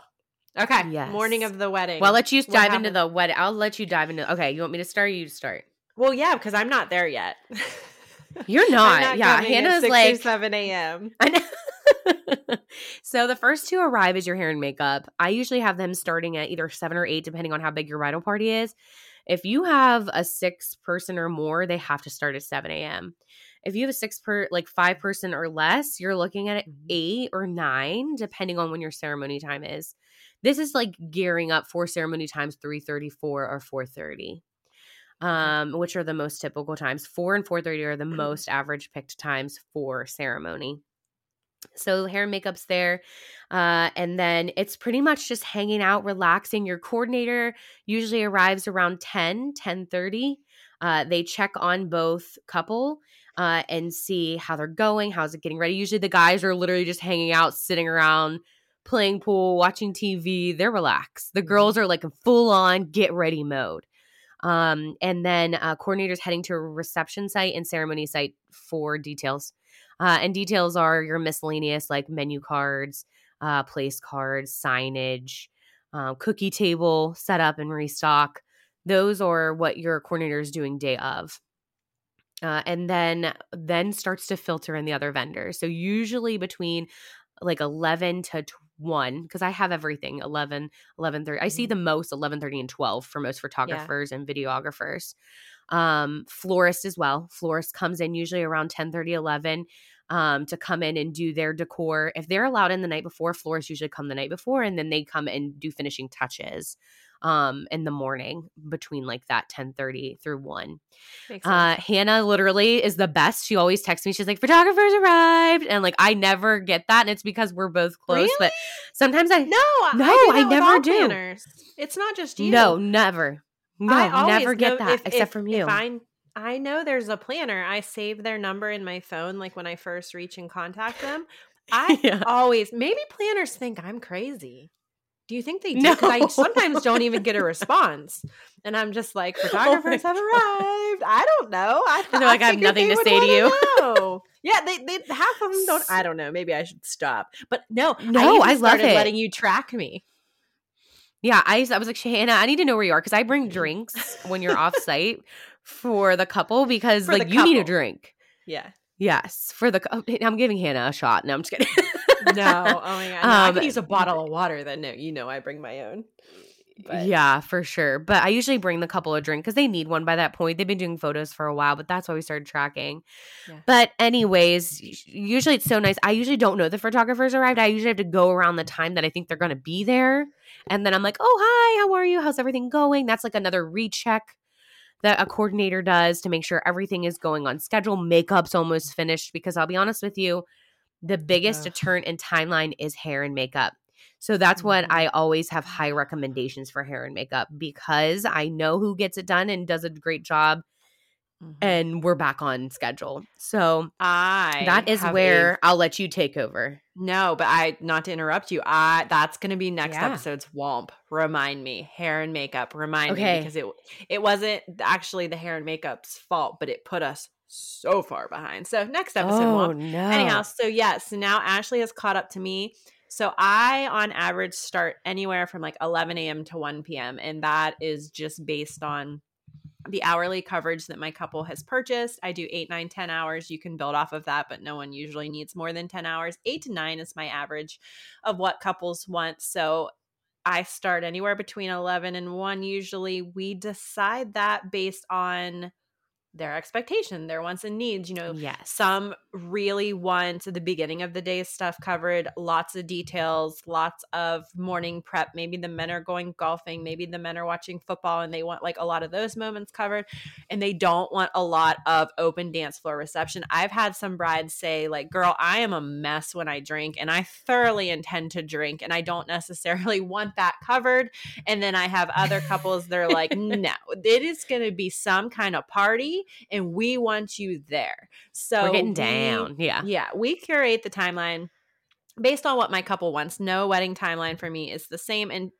okay. Yes. Morning of the wedding. Well, I'll let you what dive happened? into the wedding. I'll let you dive into. Okay, you want me to start? you start? Well, yeah, because I'm not there yet. [laughs] You're [laughs] not. not yeah, Hannah's like seven a.m. I know. [laughs] so the first two arrive is your hair and makeup. I usually have them starting at either seven or eight, depending on how big your bridal party is. If you have a six person or more, they have to start at 7 a.m. If you have a six per like five person or less, you're looking at mm-hmm. eight or nine, depending on when your ceremony time is. This is like gearing up for ceremony times 334 or 430 um, which are the most typical times. Four and four thirty are the [clears throat] most average picked times for ceremony. So hair and makeup's there. Uh, and then it's pretty much just hanging out, relaxing. Your coordinator usually arrives around 10, 10 30. Uh, they check on both couple uh, and see how they're going, how's it getting ready. Usually the guys are literally just hanging out, sitting around, playing pool, watching TV. They're relaxed. The girls mm-hmm. are like a full on get ready mode. Um, and then uh, coordinators heading to a reception site and ceremony site for details. Uh, and details are your miscellaneous like menu cards, uh, place cards, signage, um, cookie table setup and restock. Those are what your coordinator is doing day of. Uh, and then then starts to filter in the other vendors. So usually between like 11 to 1 because I have everything 11 11 30 I see mm-hmm. the most 11 30 and 12 for most photographers yeah. and videographers um florist as well florist comes in usually around 10 30 11 um, to come in and do their decor. If they're allowed in the night before, florists usually come the night before and then they come and do finishing touches um in the morning between like that 10 30 through 1 uh hannah literally is the best. She always texts me. She's like photographers arrived. And like i never get that and it's because we're both close really? but sometimes i no no i, I never do. planners. it's not just you. no never no I never get that if, except if, from you. If I I know there's a planner. I save their number in my phone, like when I first reach and contact them. [laughs] I yeah. always maybe planners think I'm crazy. Do you think they [laughs] do? No. I sometimes don't even get a [laughs] response, and I'm just like, oh photographers oh have arrived. I don't know. I, they're like, I, I have nothing to say to you. Yeah, they they half of them don't. I don't know. Maybe I should stop. But no, no, I, I love it. Letting you track me. Yeah, I, I was like, Hannah, I need to know where you are because I bring drinks when you're off site for the couple because for like you need a drink. Yeah. Yes, for the oh, [laughs] I'm giving Hannah a shot. No, I'm just kidding. [laughs] no, oh my god, no, um, I could use a bottle [laughs] of water. Then no, you know I bring my own. But. Yeah, for sure. But I usually bring the couple a drink because they need one by that point. They've been doing photos for a while, but that's why we started tracking. Yeah. But, anyways, usually it's so nice. I usually don't know the photographers arrived. I usually have to go around the time that I think they're going to be there. And then I'm like, oh, hi, how are you? How's everything going? That's like another recheck that a coordinator does to make sure everything is going on schedule. Makeup's almost finished because I'll be honest with you, the biggest deterrent in timeline is hair and makeup. So that's mm-hmm. what I always have high recommendations for hair and makeup because I know who gets it done and does a great job. Mm-hmm. And we're back on schedule. So I that is where i will let you take over. No, but I not to interrupt you. I that's going to be next yeah. episode's womp. Remind me, hair and makeup. Remind okay. me because it it wasn't actually the hair and makeup's fault, but it put us so far behind. So next episode, oh, womp. No. Anyhow, so yes, yeah, so now Ashley has caught up to me. So I, on average, start anywhere from like 11 a.m. to 1 p.m. And that is just based on the hourly coverage that my couple has purchased. I do eight, nine, 10 hours. You can build off of that, but no one usually needs more than 10 hours. Eight to nine is my average of what couples want. So I start anywhere between 11 and 1 usually. We decide that based on their expectation, their wants and needs. You know, yes. some really want the beginning of the day stuff covered, lots of details, lots of morning prep. Maybe the men are going golfing, maybe the men are watching football and they want like a lot of those moments covered. And they don't want a lot of open dance floor reception. I've had some brides say, like, girl, I am a mess when I drink and I thoroughly intend to drink and I don't necessarily [laughs] want that covered. And then I have other couples that are like, [laughs] no, it is going to be some kind of party and we want you there. So we're getting down. We, yeah. Yeah. We curate the timeline based on what my couple wants. No wedding timeline for me is the same. And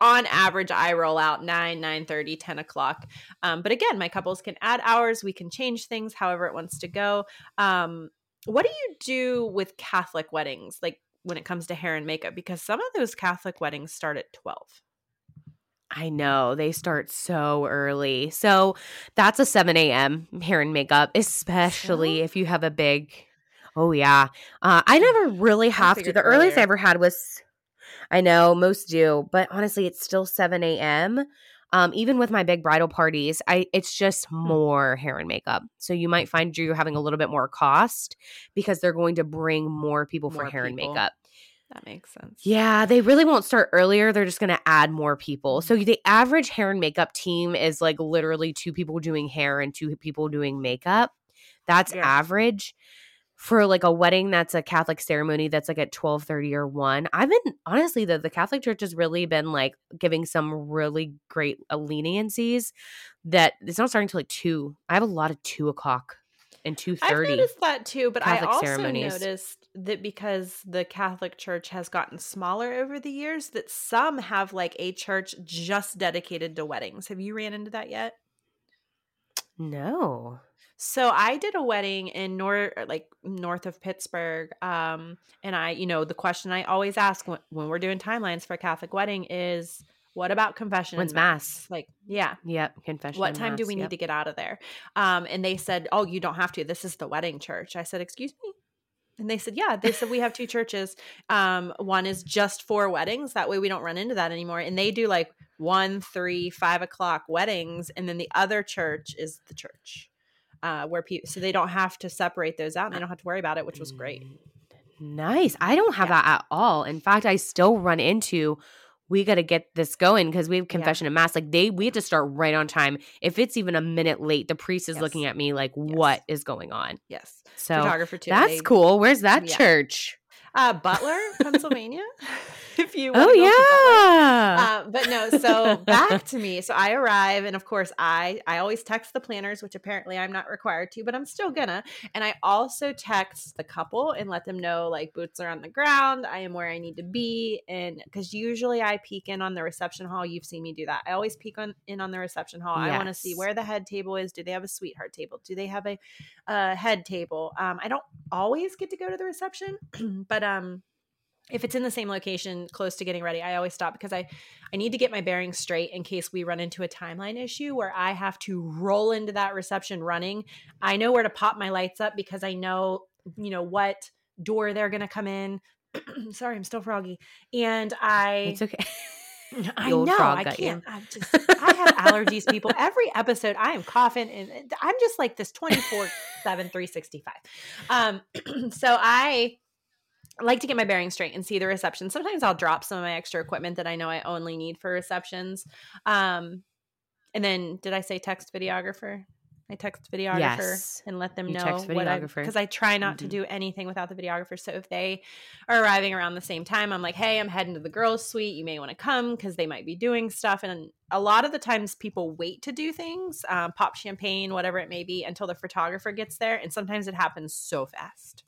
on average i roll out 9 9 30 10 o'clock um, but again my couples can add hours we can change things however it wants to go um, what do you do with catholic weddings like when it comes to hair and makeup because some of those catholic weddings start at 12 I know they start so early. So that's a 7 a.m. hair and makeup, especially so? if you have a big. Oh, yeah. Uh, I never really have to. The earlier. earliest I ever had was, I know most do, but honestly, it's still 7 a.m. Um, even with my big bridal parties, I it's just hmm. more hair and makeup. So you might find you're having a little bit more cost because they're going to bring more people more for hair people. and makeup. That makes sense. Yeah, they really won't start earlier. They're just going to add more people. So mm-hmm. the average hair and makeup team is like literally two people doing hair and two people doing makeup. That's yeah. average for like a wedding that's a Catholic ceremony that's like at 12:30 or 1. I've been honestly the the Catholic Church has really been like giving some really great uh, leniencies that it's not starting to like 2. I have a lot of 2 o'clock and 2.30 i've noticed that too but Catholic i also ceremonies. noticed that because the catholic church has gotten smaller over the years that some have like a church just dedicated to weddings. Have you ran into that yet? No. So I did a wedding in north, like north of Pittsburgh, um, and I, you know, the question I always ask when, when we're doing timelines for a Catholic wedding is, what about confession? When's mass? Like, yeah. Yep. Confession. What time mass, do we yep. need to get out of there? Um, and they said, Oh, you don't have to. This is the wedding church. I said, Excuse me? And they said, Yeah. They said, We have two churches. Um, one is just for weddings. That way we don't run into that anymore. And they do like one, three, five o'clock weddings. And then the other church is the church. Uh, where people so they don't have to separate those out and they don't have to worry about it, which was great. Mm, nice. I don't have yeah. that at all. In fact, I still run into we got to get this going because we have confession yeah. and mass. Like they, we have to start right on time. If it's even a minute late, the priest is yes. looking at me like, yes. "What is going on?" Yes, so photographer too. That's they, cool. Where's that yeah. church? Uh, Butler, Pennsylvania. [laughs] if you oh yeah. Uh, but no so back to me. So i arrive and of course i i always text the planners which apparently i'm not required to but i'm still gonna. And i also text the couple and let them know like boots are on the ground. I am where i need to be. And because usually i peek in on the reception hall. You've seen me do that. I always peek on in on the reception hall. Yes. i want to see where the head table is. Do they have a sweetheart table? Do they have a, a head table? Um i don't always get to go to the reception [clears throat] but um if it's in the same location close to getting ready i always stop because i i need to get my bearings straight in case we run into a timeline issue where i have to roll into that reception running i know where to pop my lights up because i know you know what door they're going to come in [clears throat] sorry i'm still froggy and i it's okay [laughs] I know I can't. I just I have allergies, people. Every episode I am coughing and I'm just like this 24 7 365. Um [clears throat] so I like to get my bearings straight and see the reception. Sometimes I'll drop some of my extra equipment that I know I only need for receptions. Um, and then did I say text videographer? I text videographer yes. and let them you know what I because I try not mm-hmm. to do anything without the videographer. So if they are arriving around the same time, I'm like, hey, I'm heading to the girls' suite. You may want to come because they might be doing stuff. And a lot of the times, people wait to do things, um, pop champagne, whatever it may be, until the photographer gets there. And sometimes it happens so fast.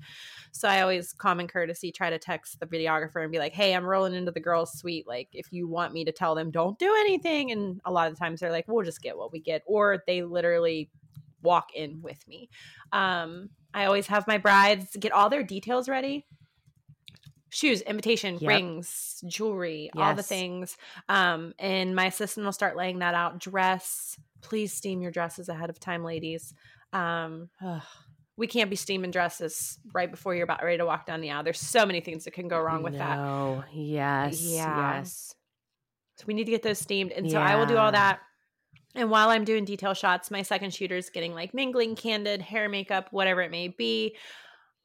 So I always, common courtesy, try to text the videographer and be like, hey, I'm rolling into the girls' suite. Like, if you want me to tell them, don't do anything. And a lot of the times they're like, we'll just get what we get. Or they literally walk in with me. Um, I always have my brides get all their details ready shoes, invitation, yep. rings, jewelry, yes. all the things. Um, and my assistant will start laying that out dress, please steam your dresses ahead of time, ladies. Um, ugh, we can't be steaming dresses right before you're about ready to walk down the aisle. There's so many things that can go wrong with no. that. Oh, yes. Yeah. Yes. So we need to get those steamed. And so yeah. I will do all that. And while I'm doing detail shots, my second shooter is getting like mingling, candid, hair, makeup, whatever it may be.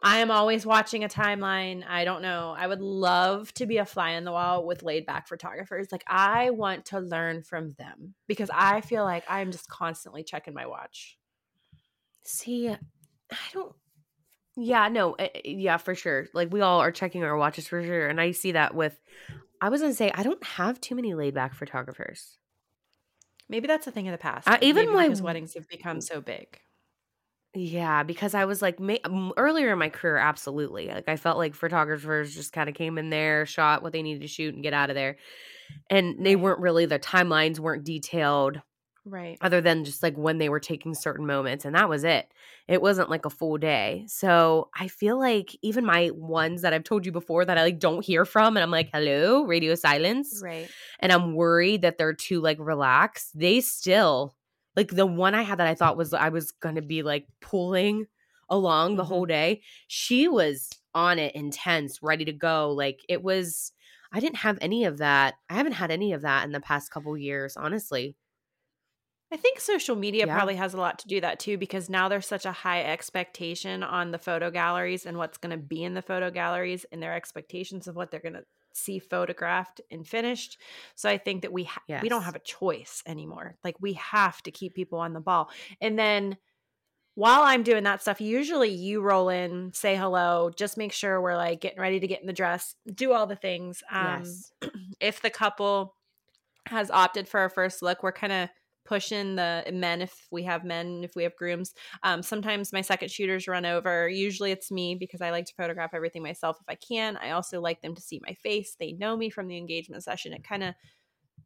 I am always watching a timeline. I don't know. I would love to be a fly in the wall with laid back photographers. Like, I want to learn from them because I feel like I'm just constantly checking my watch. See, I don't. Yeah, no, eh, eh, yeah, for sure. Like, we all are checking our watches for sure. And I see that with, I was going to say, I don't have too many laid back photographers. Maybe that's a thing of the past. Uh, even Maybe my because weddings have become so big. Yeah, because I was like ma- earlier in my career, absolutely. Like I felt like photographers just kind of came in there, shot what they needed to shoot, and get out of there. And they weren't really their timelines weren't detailed, right? Other than just like when they were taking certain moments, and that was it. It wasn't like a full day. So I feel like even my ones that I've told you before that I like don't hear from, and I'm like, hello, radio silence, right? And I'm worried that they're too like relaxed. They still like the one I had that I thought was I was going to be like pulling along the mm-hmm. whole day. She was on it intense, ready to go. Like it was I didn't have any of that. I haven't had any of that in the past couple years, honestly. I think social media yeah. probably has a lot to do that too because now there's such a high expectation on the photo galleries and what's going to be in the photo galleries and their expectations of what they're going to see photographed and finished. So I think that we ha- yes. we don't have a choice anymore. Like we have to keep people on the ball. And then while I'm doing that stuff, usually you roll in, say hello, just make sure we're like getting ready to get in the dress, do all the things. Um, yes. [clears throat] if the couple has opted for a first look, we're kind of pushing the men if we have men if we have grooms. Um, sometimes my second shooters run over. Usually it's me because i like to photograph everything myself if i can. I also like them to see my face. They know me from the engagement session. It kind of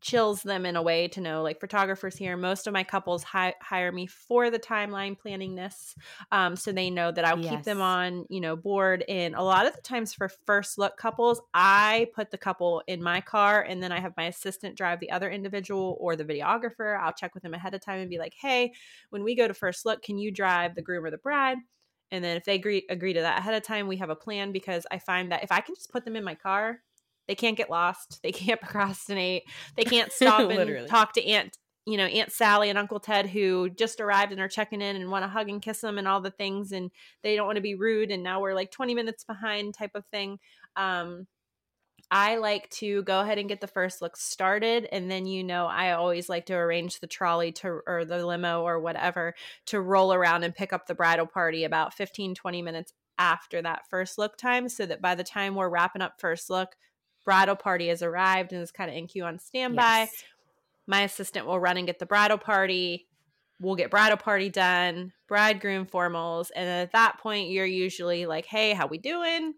chills them in a way to know like photographers here most of my couples hi- hire me for the timeline planning this um, so they know that i'll yes. keep them on you know board. And a lot of the times for first look couples i put the couple in my car and then i have my assistant drive the other individual or the videographer. I'll check with them ahead of time and be like hey when we go to first look can you drive the groom or the bride? And then if they agree agree to that ahead of time we have a plan because i find that if i can just put them in my car they can't get lost. They can't [laughs] procrastinate. They can't [laughs] stop and talk to Aunt, you know, Aunt Sally and Uncle Ted who just arrived and are checking in and want to hug and kiss them and all the things. And they don't want to be rude. And now we're like 20 minutes behind type of thing. Um, I like to go ahead and get the first look started. And then, you know, I always like to arrange the trolley to, or the limo or whatever to roll around and pick up the bridal party about 15, 20 minutes after that first look time so that by the time we're wrapping up first look, bridal party has arrived and is kind of in queue on standby. Yes. My assistant will run and get the bridal party. We'll get bridal party done, bridegroom formals, and at that point, you're usually like, "Hey, how we doing?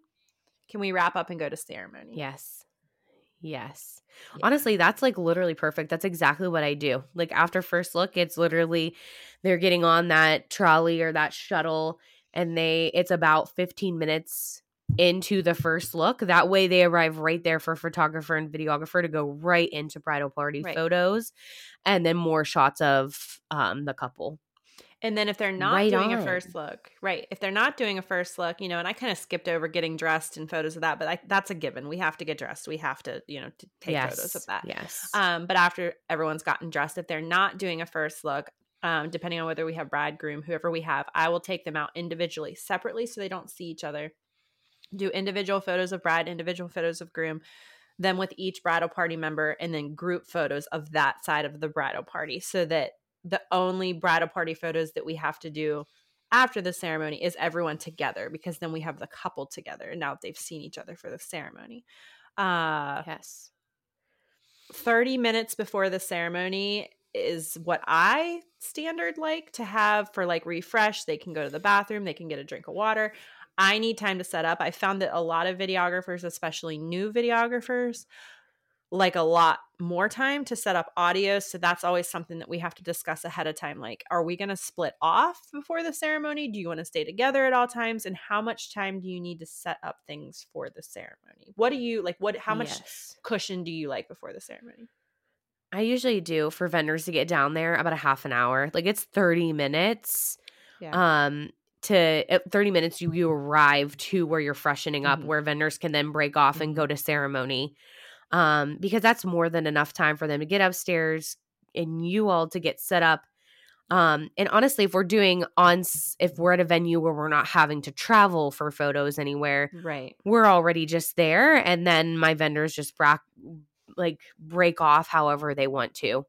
Can we wrap up and go to ceremony?" Yes. Yes. Yeah. Honestly, that's like literally perfect. That's exactly what I do. Like after first look, it's literally they're getting on that trolley or that shuttle and they it's about 15 minutes into the first look. That way they arrive right there for photographer and videographer to go right into bridal party right. photos and then more shots of um, the couple. And then if they're not right doing on. a first look, right? If they're not doing a first look, you know, and I kind of skipped over getting dressed and photos of that, but I, that's a given. We have to get dressed. We have to, you know, to take yes. photos of that. Yes. Um, but after everyone's gotten dressed, if they're not doing a first look, um, depending on whether we have bridegroom, whoever we have, I will take them out individually, separately, so they don't see each other do individual photos of bride, individual photos of groom, then with each bridal party member, and then group photos of that side of the bridal party so that the only bridal party photos that we have to do after the ceremony is everyone together because then we have the couple together and now that they've seen each other for the ceremony. Uh, yes. 30 minutes before the ceremony is what I standard like to have for like refresh. They can go to the bathroom, they can get a drink of water. I need time to set up. I found that a lot of videographers, especially new videographers, like a lot more time to set up audio. So that's always something that we have to discuss ahead of time. Like, are we going to split off before the ceremony? Do you want to stay together at all times? And how much time do you need to set up things for the ceremony? What do you like? What, how much yes. cushion do you like before the ceremony? I usually do for vendors to get down there about a half an hour. Like it's 30 minutes. Yeah. Um to 30 minutes you you arrive to where you're freshening up mm-hmm. where vendors can then break off mm-hmm. and go mm-hmm. to ceremony. Um because that's more than enough time for them to get upstairs and you all to get set up. Um and honestly if we're doing on if we're at a venue where we're not having to travel for photos anywhere, right. We're already just there and then my vendors just bra- like break off however they want to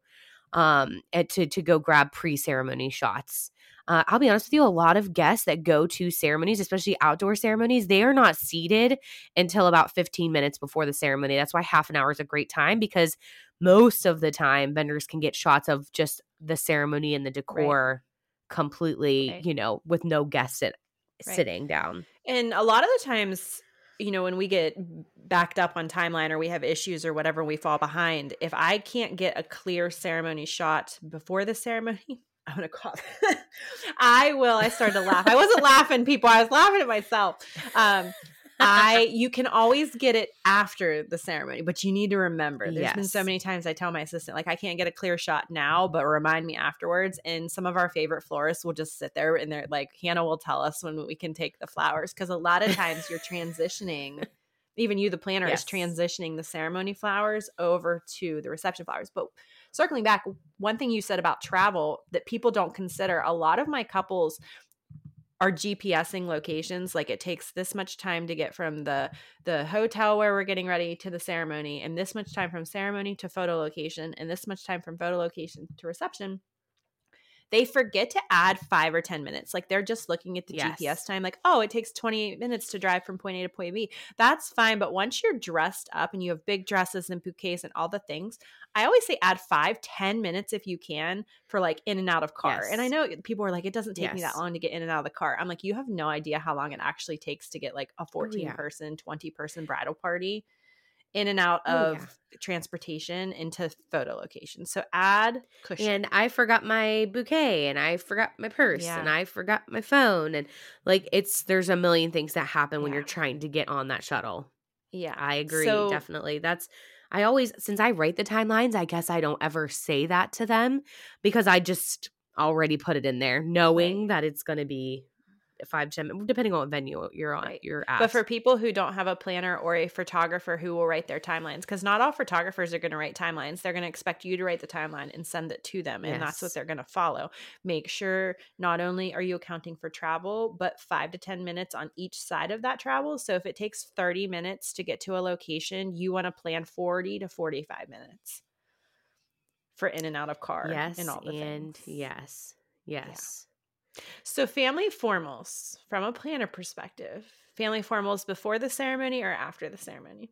um to to go grab pre-ceremony shots uh, I'll be honest with you, a lot of guests that go to ceremonies, especially outdoor ceremonies, they are not seated until about 15 minutes before the ceremony. That's why half an hour is a great time because most of the time vendors can get shots of just the ceremony and the decor right. completely, right. you know, with no guests sit- right. sitting down. And a lot of the times, you know, when we get backed up on timeline or we have issues or whatever, we fall behind. If I can't get a clear ceremony shot before the ceremony, I'm gonna cough. [laughs] I will. I started to laugh. I wasn't laughing, people. I was laughing at myself. Um, I [laughs] you can always get it after the ceremony, but you need to remember. There's yes. been so many times I tell my assistant, like, I can't get a clear shot now, but remind me afterwards. And some of our favorite florists will just sit there and they're like, Hannah will tell us when we can take the flowers. Cause a lot of times you're transitioning, even you, the planner, yes. is transitioning the ceremony flowers over to the reception flowers. But circling back, one thing you said about travel that people don't consider, a lot of my couples are GPSing locations like it takes this much time to get from the the hotel where we're getting ready to the ceremony and this much time from ceremony to photo location and this much time from photo location to reception they forget to add five or 10 minutes. Like they're just looking at the yes. GPS time, like, oh, it takes 28 minutes to drive from point A to point B. That's fine. But once you're dressed up and you have big dresses and bouquets and all the things, I always say add five, 10 minutes if you can for like in and out of car. Yes. And I know people are like, it doesn't take yes. me that long to get in and out of the car. I'm like, you have no idea how long it actually takes to get like a 14 oh, yeah. person, 20 person bridal party in and out oh, of yeah. transportation into photo locations. So add cushion. And I forgot my bouquet and I forgot my purse yeah. and I forgot my phone and like it's there's a million things that happen yeah. when you're trying to get on that shuttle. Yeah. I agree so, definitely. That's I always since I write the timelines, I guess I don't ever say that to them because I just already put it in there knowing right. that it's going to be five ten depending on what venue you're on right. you're at but for people who don't have a planner or a photographer who will write their timelines because not all photographers are going to write timelines they're going to expect you to write the timeline and send it to them and yes. that's what they're going to follow make sure not only are you accounting for travel but five to ten minutes on each side of that travel so if it takes 30 minutes to get to a location you want to plan 40 to 45 minutes for in and out of car yes and all the and things. yes yes so, family formals from a planner perspective, family formals before the ceremony or after the ceremony?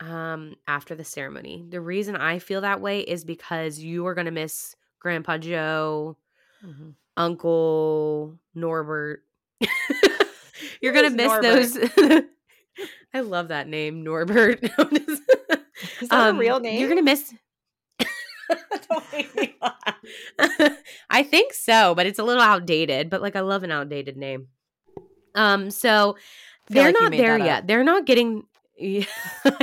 Um, after the ceremony. The reason I feel that way is because you are going to miss Grandpa Joe, mm-hmm. Uncle Norbert. [laughs] You're going to miss Norbert? those. [laughs] I love that name, Norbert. [laughs] is that um, a real name? You're going to miss [laughs] [laughs] I think so, but it's a little outdated. But like, I love an outdated name. Um, so they're like not there yet. They're not getting. [laughs] Yeah, I,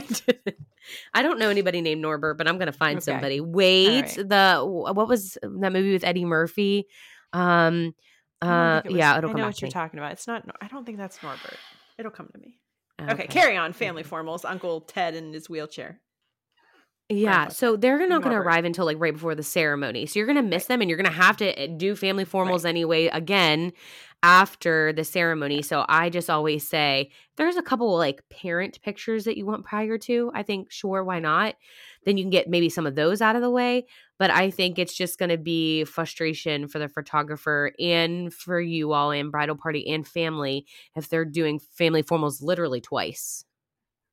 I don't know anybody named Norbert, but I'm gonna find okay. somebody. Wait, right. the what was that movie with Eddie Murphy? Um, uh, it yeah, it'll I don't know what you're me. talking about. It's not. I don't think that's Norbert. It'll come to me. Okay, okay carry on. Family formals. Uncle Ted in his wheelchair. Yeah, so they're not going to arrive until like right before the ceremony. So you're going to miss right. them and you're going to have to eh, do family formals right. anyway again after the ceremony. So I just always say there's a couple like parent pictures that you want prior to. I think sure why not? Then you can get maybe some of those out of the way, but I think it's just going to be frustration for the photographer and for you all in bridal party and family if they're doing family formals literally twice.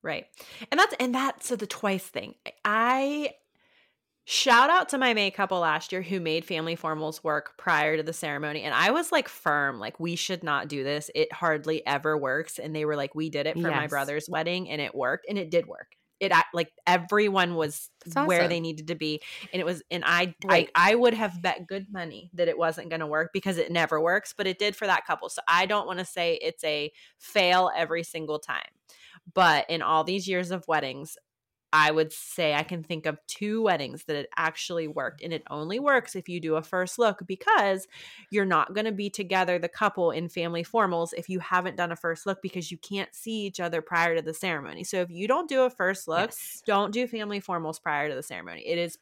Right. And that's and that's so the twice thing. I shout out to my May couple last year who made family formals work prior to the ceremony. And I was like firm, like we should not do this. It hardly ever works. And they were like, we did it for yes. my brother's wedding and it worked. And it did work. It like everyone was awesome. where they needed to be. And it was and I, right. I I would have bet good money that it wasn't gonna work because it never works, but it did for that couple. So I don't want to say it's a fail every single time. But in all these years of weddings, I would say I can think of two weddings that it actually worked. And it only works if you do a first look because you're not going to be together, the couple, in family formals if you haven't done a first look because you can't see each other prior to the ceremony. So if you don't do a first look, yes. don't do family formals prior to the ceremony. It is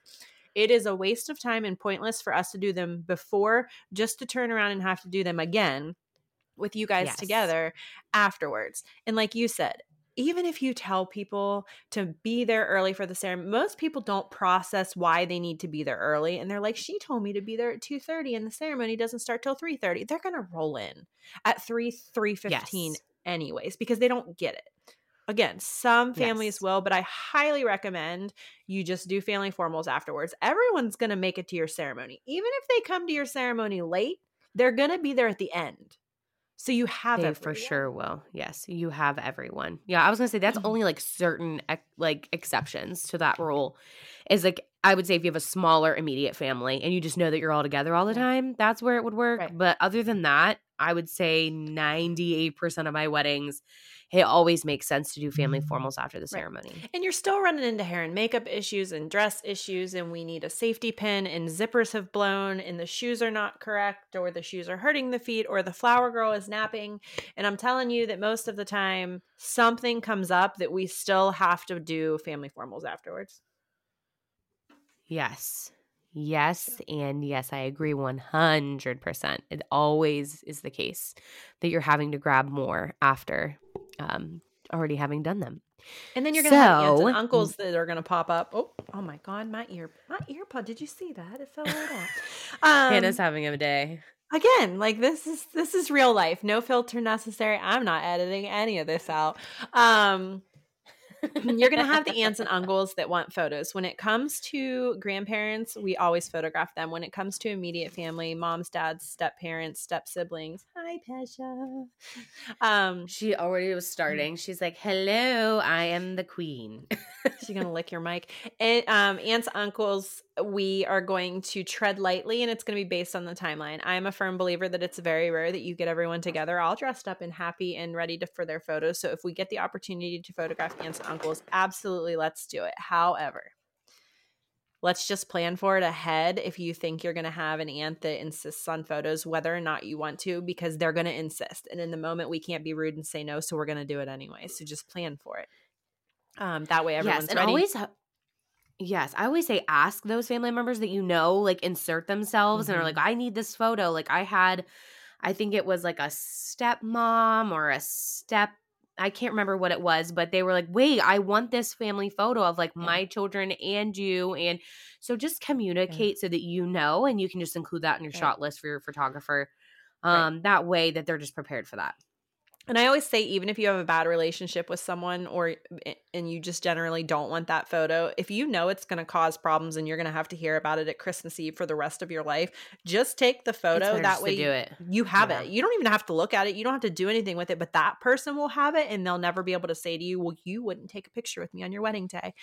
it is a waste of time and pointless for us to do them before just to turn around and have to do them again with you guys yes. together afterwards. And like you said, even if you tell people to be there early for the ceremony, most people don't process why they need to be there early. And they're like, she told me to be there at 2.30 and the ceremony doesn't start till 3.30. They're going to roll in at 3, 3.15 yes. anyways because they don't get it. Again, some families yes. will, but I highly recommend you just do family formals afterwards. Everyone's going to make it to your ceremony. Even if they come to your ceremony late, they're going to be there at the end. So you have it for sure will. Yes, you have everyone. Yeah, I was gonna say that's mm-hmm. only like certain like exceptions to that rule. Is like I would say if you have a smaller immediate family and you just know that you're all together all the time, that's where it would work. Right. But other than that, I would say ninety eight percent of my weddings it always makes sense to do family mm-hmm. formals after the ceremony. And you're still running into hair and makeup issues and dress issues, and we need a safety pin, and zippers have blown, and the shoes are not correct, or the shoes are hurting the feet, or the flower girl is napping. And I'm telling you that most of the time, something comes up that we still have to do family formals afterwards. Yes. Yes, and yes, I agree 100%. It always is the case that you're having to grab more after um, already having done them. And then you're gonna so, have aunts and uncles that are gonna pop up. Oh, oh my god, my ear, my earpod. Did you see that? It fell right off. Um, Hannah's having a day again. Like this is this is real life. No filter necessary. I'm not editing any of this out. Um, [laughs] you're going to have the aunts and uncles that want photos. When it comes to grandparents, we always photograph them. When it comes to immediate family, moms, dads, step parents, step siblings. Hi, Pesha. [laughs] Um, she already was starting. She's like, "Hello, I am the queen." she's gonna lick your mic. And um, aunts, uncles, we are going to tread lightly and it's going to be based on the timeline. I'm a firm believer that it's very rare that you get everyone together all dressed up and happy and ready to, for their photos. So if we get the opportunity to photograph aunts and uncles, absolutely let's do it. However, let's just plan for it ahead if you think you're going to have an aunt that insists on photos whether or not you want to because they're going to insist and in the moment we can't be rude and say no so we're going to do it anyway so just plan for it um that way everyone's yes, and ready. always ha- Yes, I always say ask those family members that you know, like insert themselves mm-hmm. and are like. I need this photo. Like I had, I think it was like a stepmom or a step. I can't remember what it was, but they were like, wait, I want this family photo of like yeah. my children and you. And so just communicate yeah. so that you know, and you can just include that in your shot list for your photographer. Um, right. That way that they're just prepared for that and I always say, even if you have a bad relationship with someone or and you just generally don't want that photo, if you know it's going to cause problems and you're going to have to hear about it at Christmas Eve for the rest of your life, just take the photo. That way, do it. You have yeah. it. You don't even have to look at it. You don't have to do anything with it. But that person will have it, and they'll never be able to say to you, "Well, you wouldn't take a picture with me on your wedding day."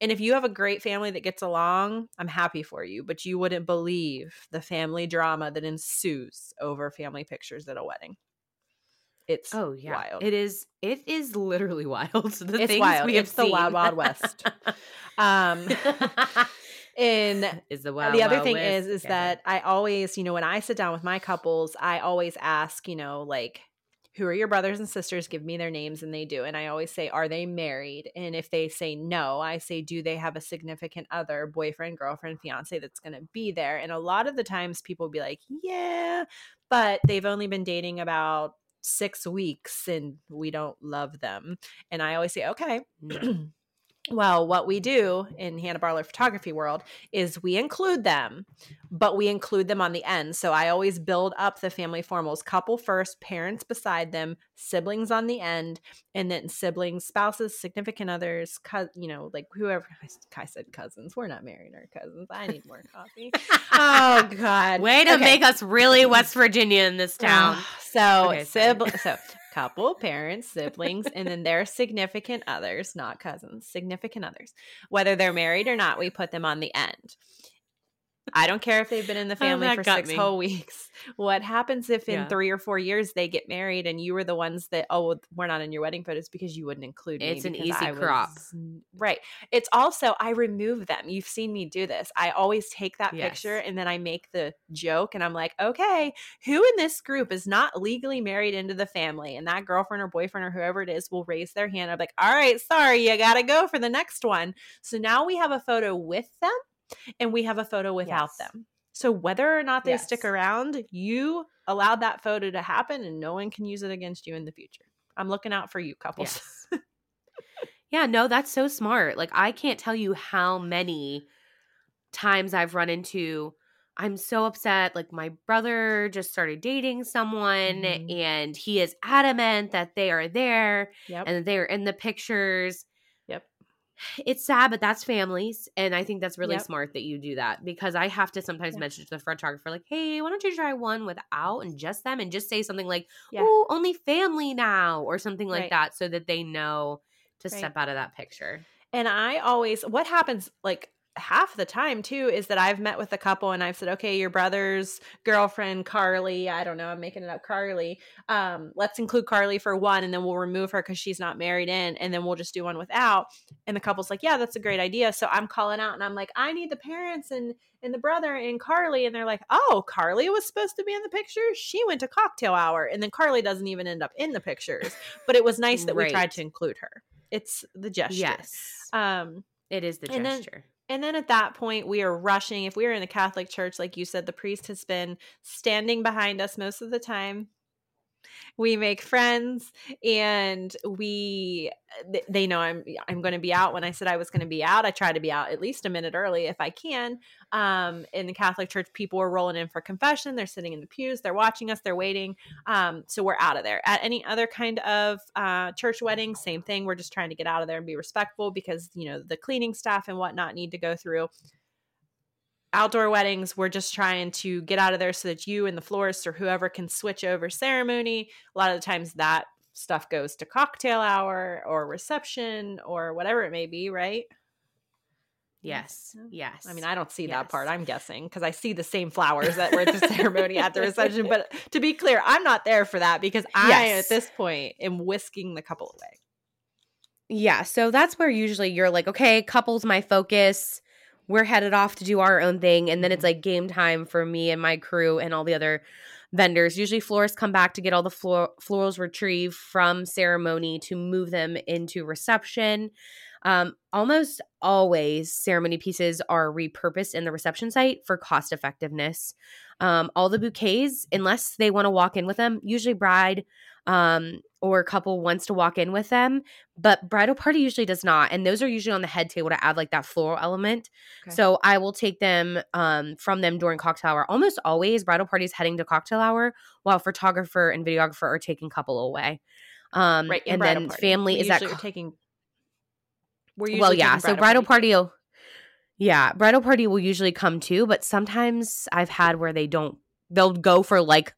And if you have a great family that gets along, I'm happy for you. But you wouldn't believe the family drama that ensues over family pictures at a wedding. It's oh yeah, wild. It is. It is literally [laughs] wild. The it's wild. We it's the wild, wild west. [laughs] um, [laughs] and is the wild, the other wild thing west. is is yeah. that I always, you know, when I sit down with my couples, I always ask, you know, like who are your brothers and sisters give me their names and they do and i always say are they married and if they say no i say do they have a significant other boyfriend girlfriend fiance that's going to be there and a lot of the times people be like yeah but they've only been dating about six weeks and we don't love them. And I always say, okay. [clears throat] Well, what we do in Hannah Barler photography world is we include them, but we include them on the end. So I always build up the family formals couple first, parents beside them, siblings on the end, and then siblings, spouses, significant others, co- you know, like whoever [laughs] I said cousins. We're not married our cousins. I need more coffee. [laughs] oh God. Way to okay. make us really West Virginia in this town. so okay, sibling so couple, parents, siblings, and then their [laughs] significant others, not cousins, significant others. Whether they're married or not, we put them on the end. I don't care if they've been in the [laughs] oh, family oh, for six me. whole [laughs] weeks. What happens if in yeah. three or four years they get married and you were the ones that oh we're not in your wedding photos because you wouldn't include me? It's an easy I crop, was, right? It's also I remove them. You've seen me do this. I always take that yes. picture and then I make the joke and I'm like, okay, who in this group is not legally married into the family? And that girlfriend or boyfriend or whoever it is will raise their hand. I'm like, all right, sorry, you gotta go for the next one. So now we have a photo with them and we have a photo without yes. them. So whether or not they yes. stick around, you allowed that photo to happen and no one can use it against you in the future. I'm looking out for you couples. Yes. [laughs] yeah, no, that's so smart. Like I can't tell you how many times I've run into I'm so upset. Like, my brother just started dating someone, mm-hmm. and he is adamant that they are there yep. and they're in the pictures it's sad, but that's families. And I think that's really yep. smart that you do that because I have to sometimes mention to the photographer, like, hey, why don't you try one without and just them and just say something like, yeah. oh, only family now or something like right. that so that they know to right. step out of that picture. And I always, what happens, like, half the time too is that I've met with a couple and I've said, okay, your brother's girlfriend, Carly, I don't know, I'm making it up, Carly. Um, let's include Carly for one and then we'll remove her because she's not married in and then we'll just do one without. And the couple's like, yeah, that's a great idea. So I'm calling out and I'm like, I need the parents and and the brother and Carly. And they're like, oh, Carly was supposed to be in the picture. She went to cocktail hour. And then Carly doesn't even end up in the pictures. But it was nice that right. we tried to include her. It's the gesture. Yes. Um, it is the gesture. And then at that point, we are rushing. If we are in the Catholic Church, like you said, the priest has been standing behind us most of the time we make friends and we they know i'm i'm going to be out. When i said i was going to be out i try to be out at least a minute early if i can. Um, in the catholic church people are rolling in for confession they're sitting in the pews they're watching us they're waiting um, so we're out of there. At any other kind of uh, church wedding same thing we're just trying to get out of there and be respectful because you know the cleaning staff and whatnot need to go through outdoor weddings we're just trying to get out of there so that you and the florist or whoever can switch over ceremony a lot of the times that stuff goes to cocktail hour or reception or whatever it may be right Yes. Yes. I mean, I don't see yes. that part. I'm guessing because I see the same flowers that were at the [laughs] ceremony at the reception. But to be clear, I'm not there for that because I, yes. at this point, am whisking the couple away. Yeah. So that's where usually you're like, okay, couple's my focus we're headed off to do our own thing and then it's mm-hmm. like game time for me and my crew and all the other vendors. Usually florists come back to get all the flor- florals retrieved from ceremony to move them into reception. Um, almost always ceremony pieces are repurposed in the reception site for cost effectiveness. Um, all the bouquets unless they want to walk in with them usually bride um, or a couple wants to walk in with them, but bridal party usually does not. And those are usually on the head table to add like that floral element. Okay. So I will take them um, from them during cocktail hour. Almost always, bridal party is heading to cocktail hour while photographer and videographer are taking couple away. Um, right, and then party. family we is that co- taking. We're well, yeah. So bridal party. party will, yeah, bridal party will usually come too, but sometimes I've had where they don't. They'll go for like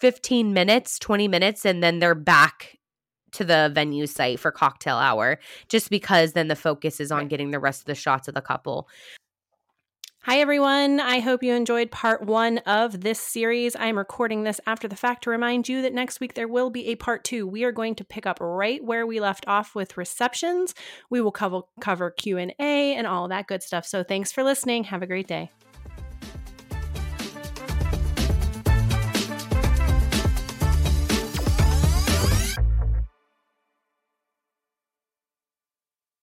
15 minutes, 20 minutes, and then they're back to the venue site for cocktail hour, just because then the focus is on getting the rest of the shots of the couple. Hi, everyone. I hope you enjoyed part one of this series. I'm recording this after the fact to remind you that next week there will be a part two. We are going to pick up right where we left off with receptions. We will cover, cover Q&A and all that good stuff. So thanks for listening. Have a great day.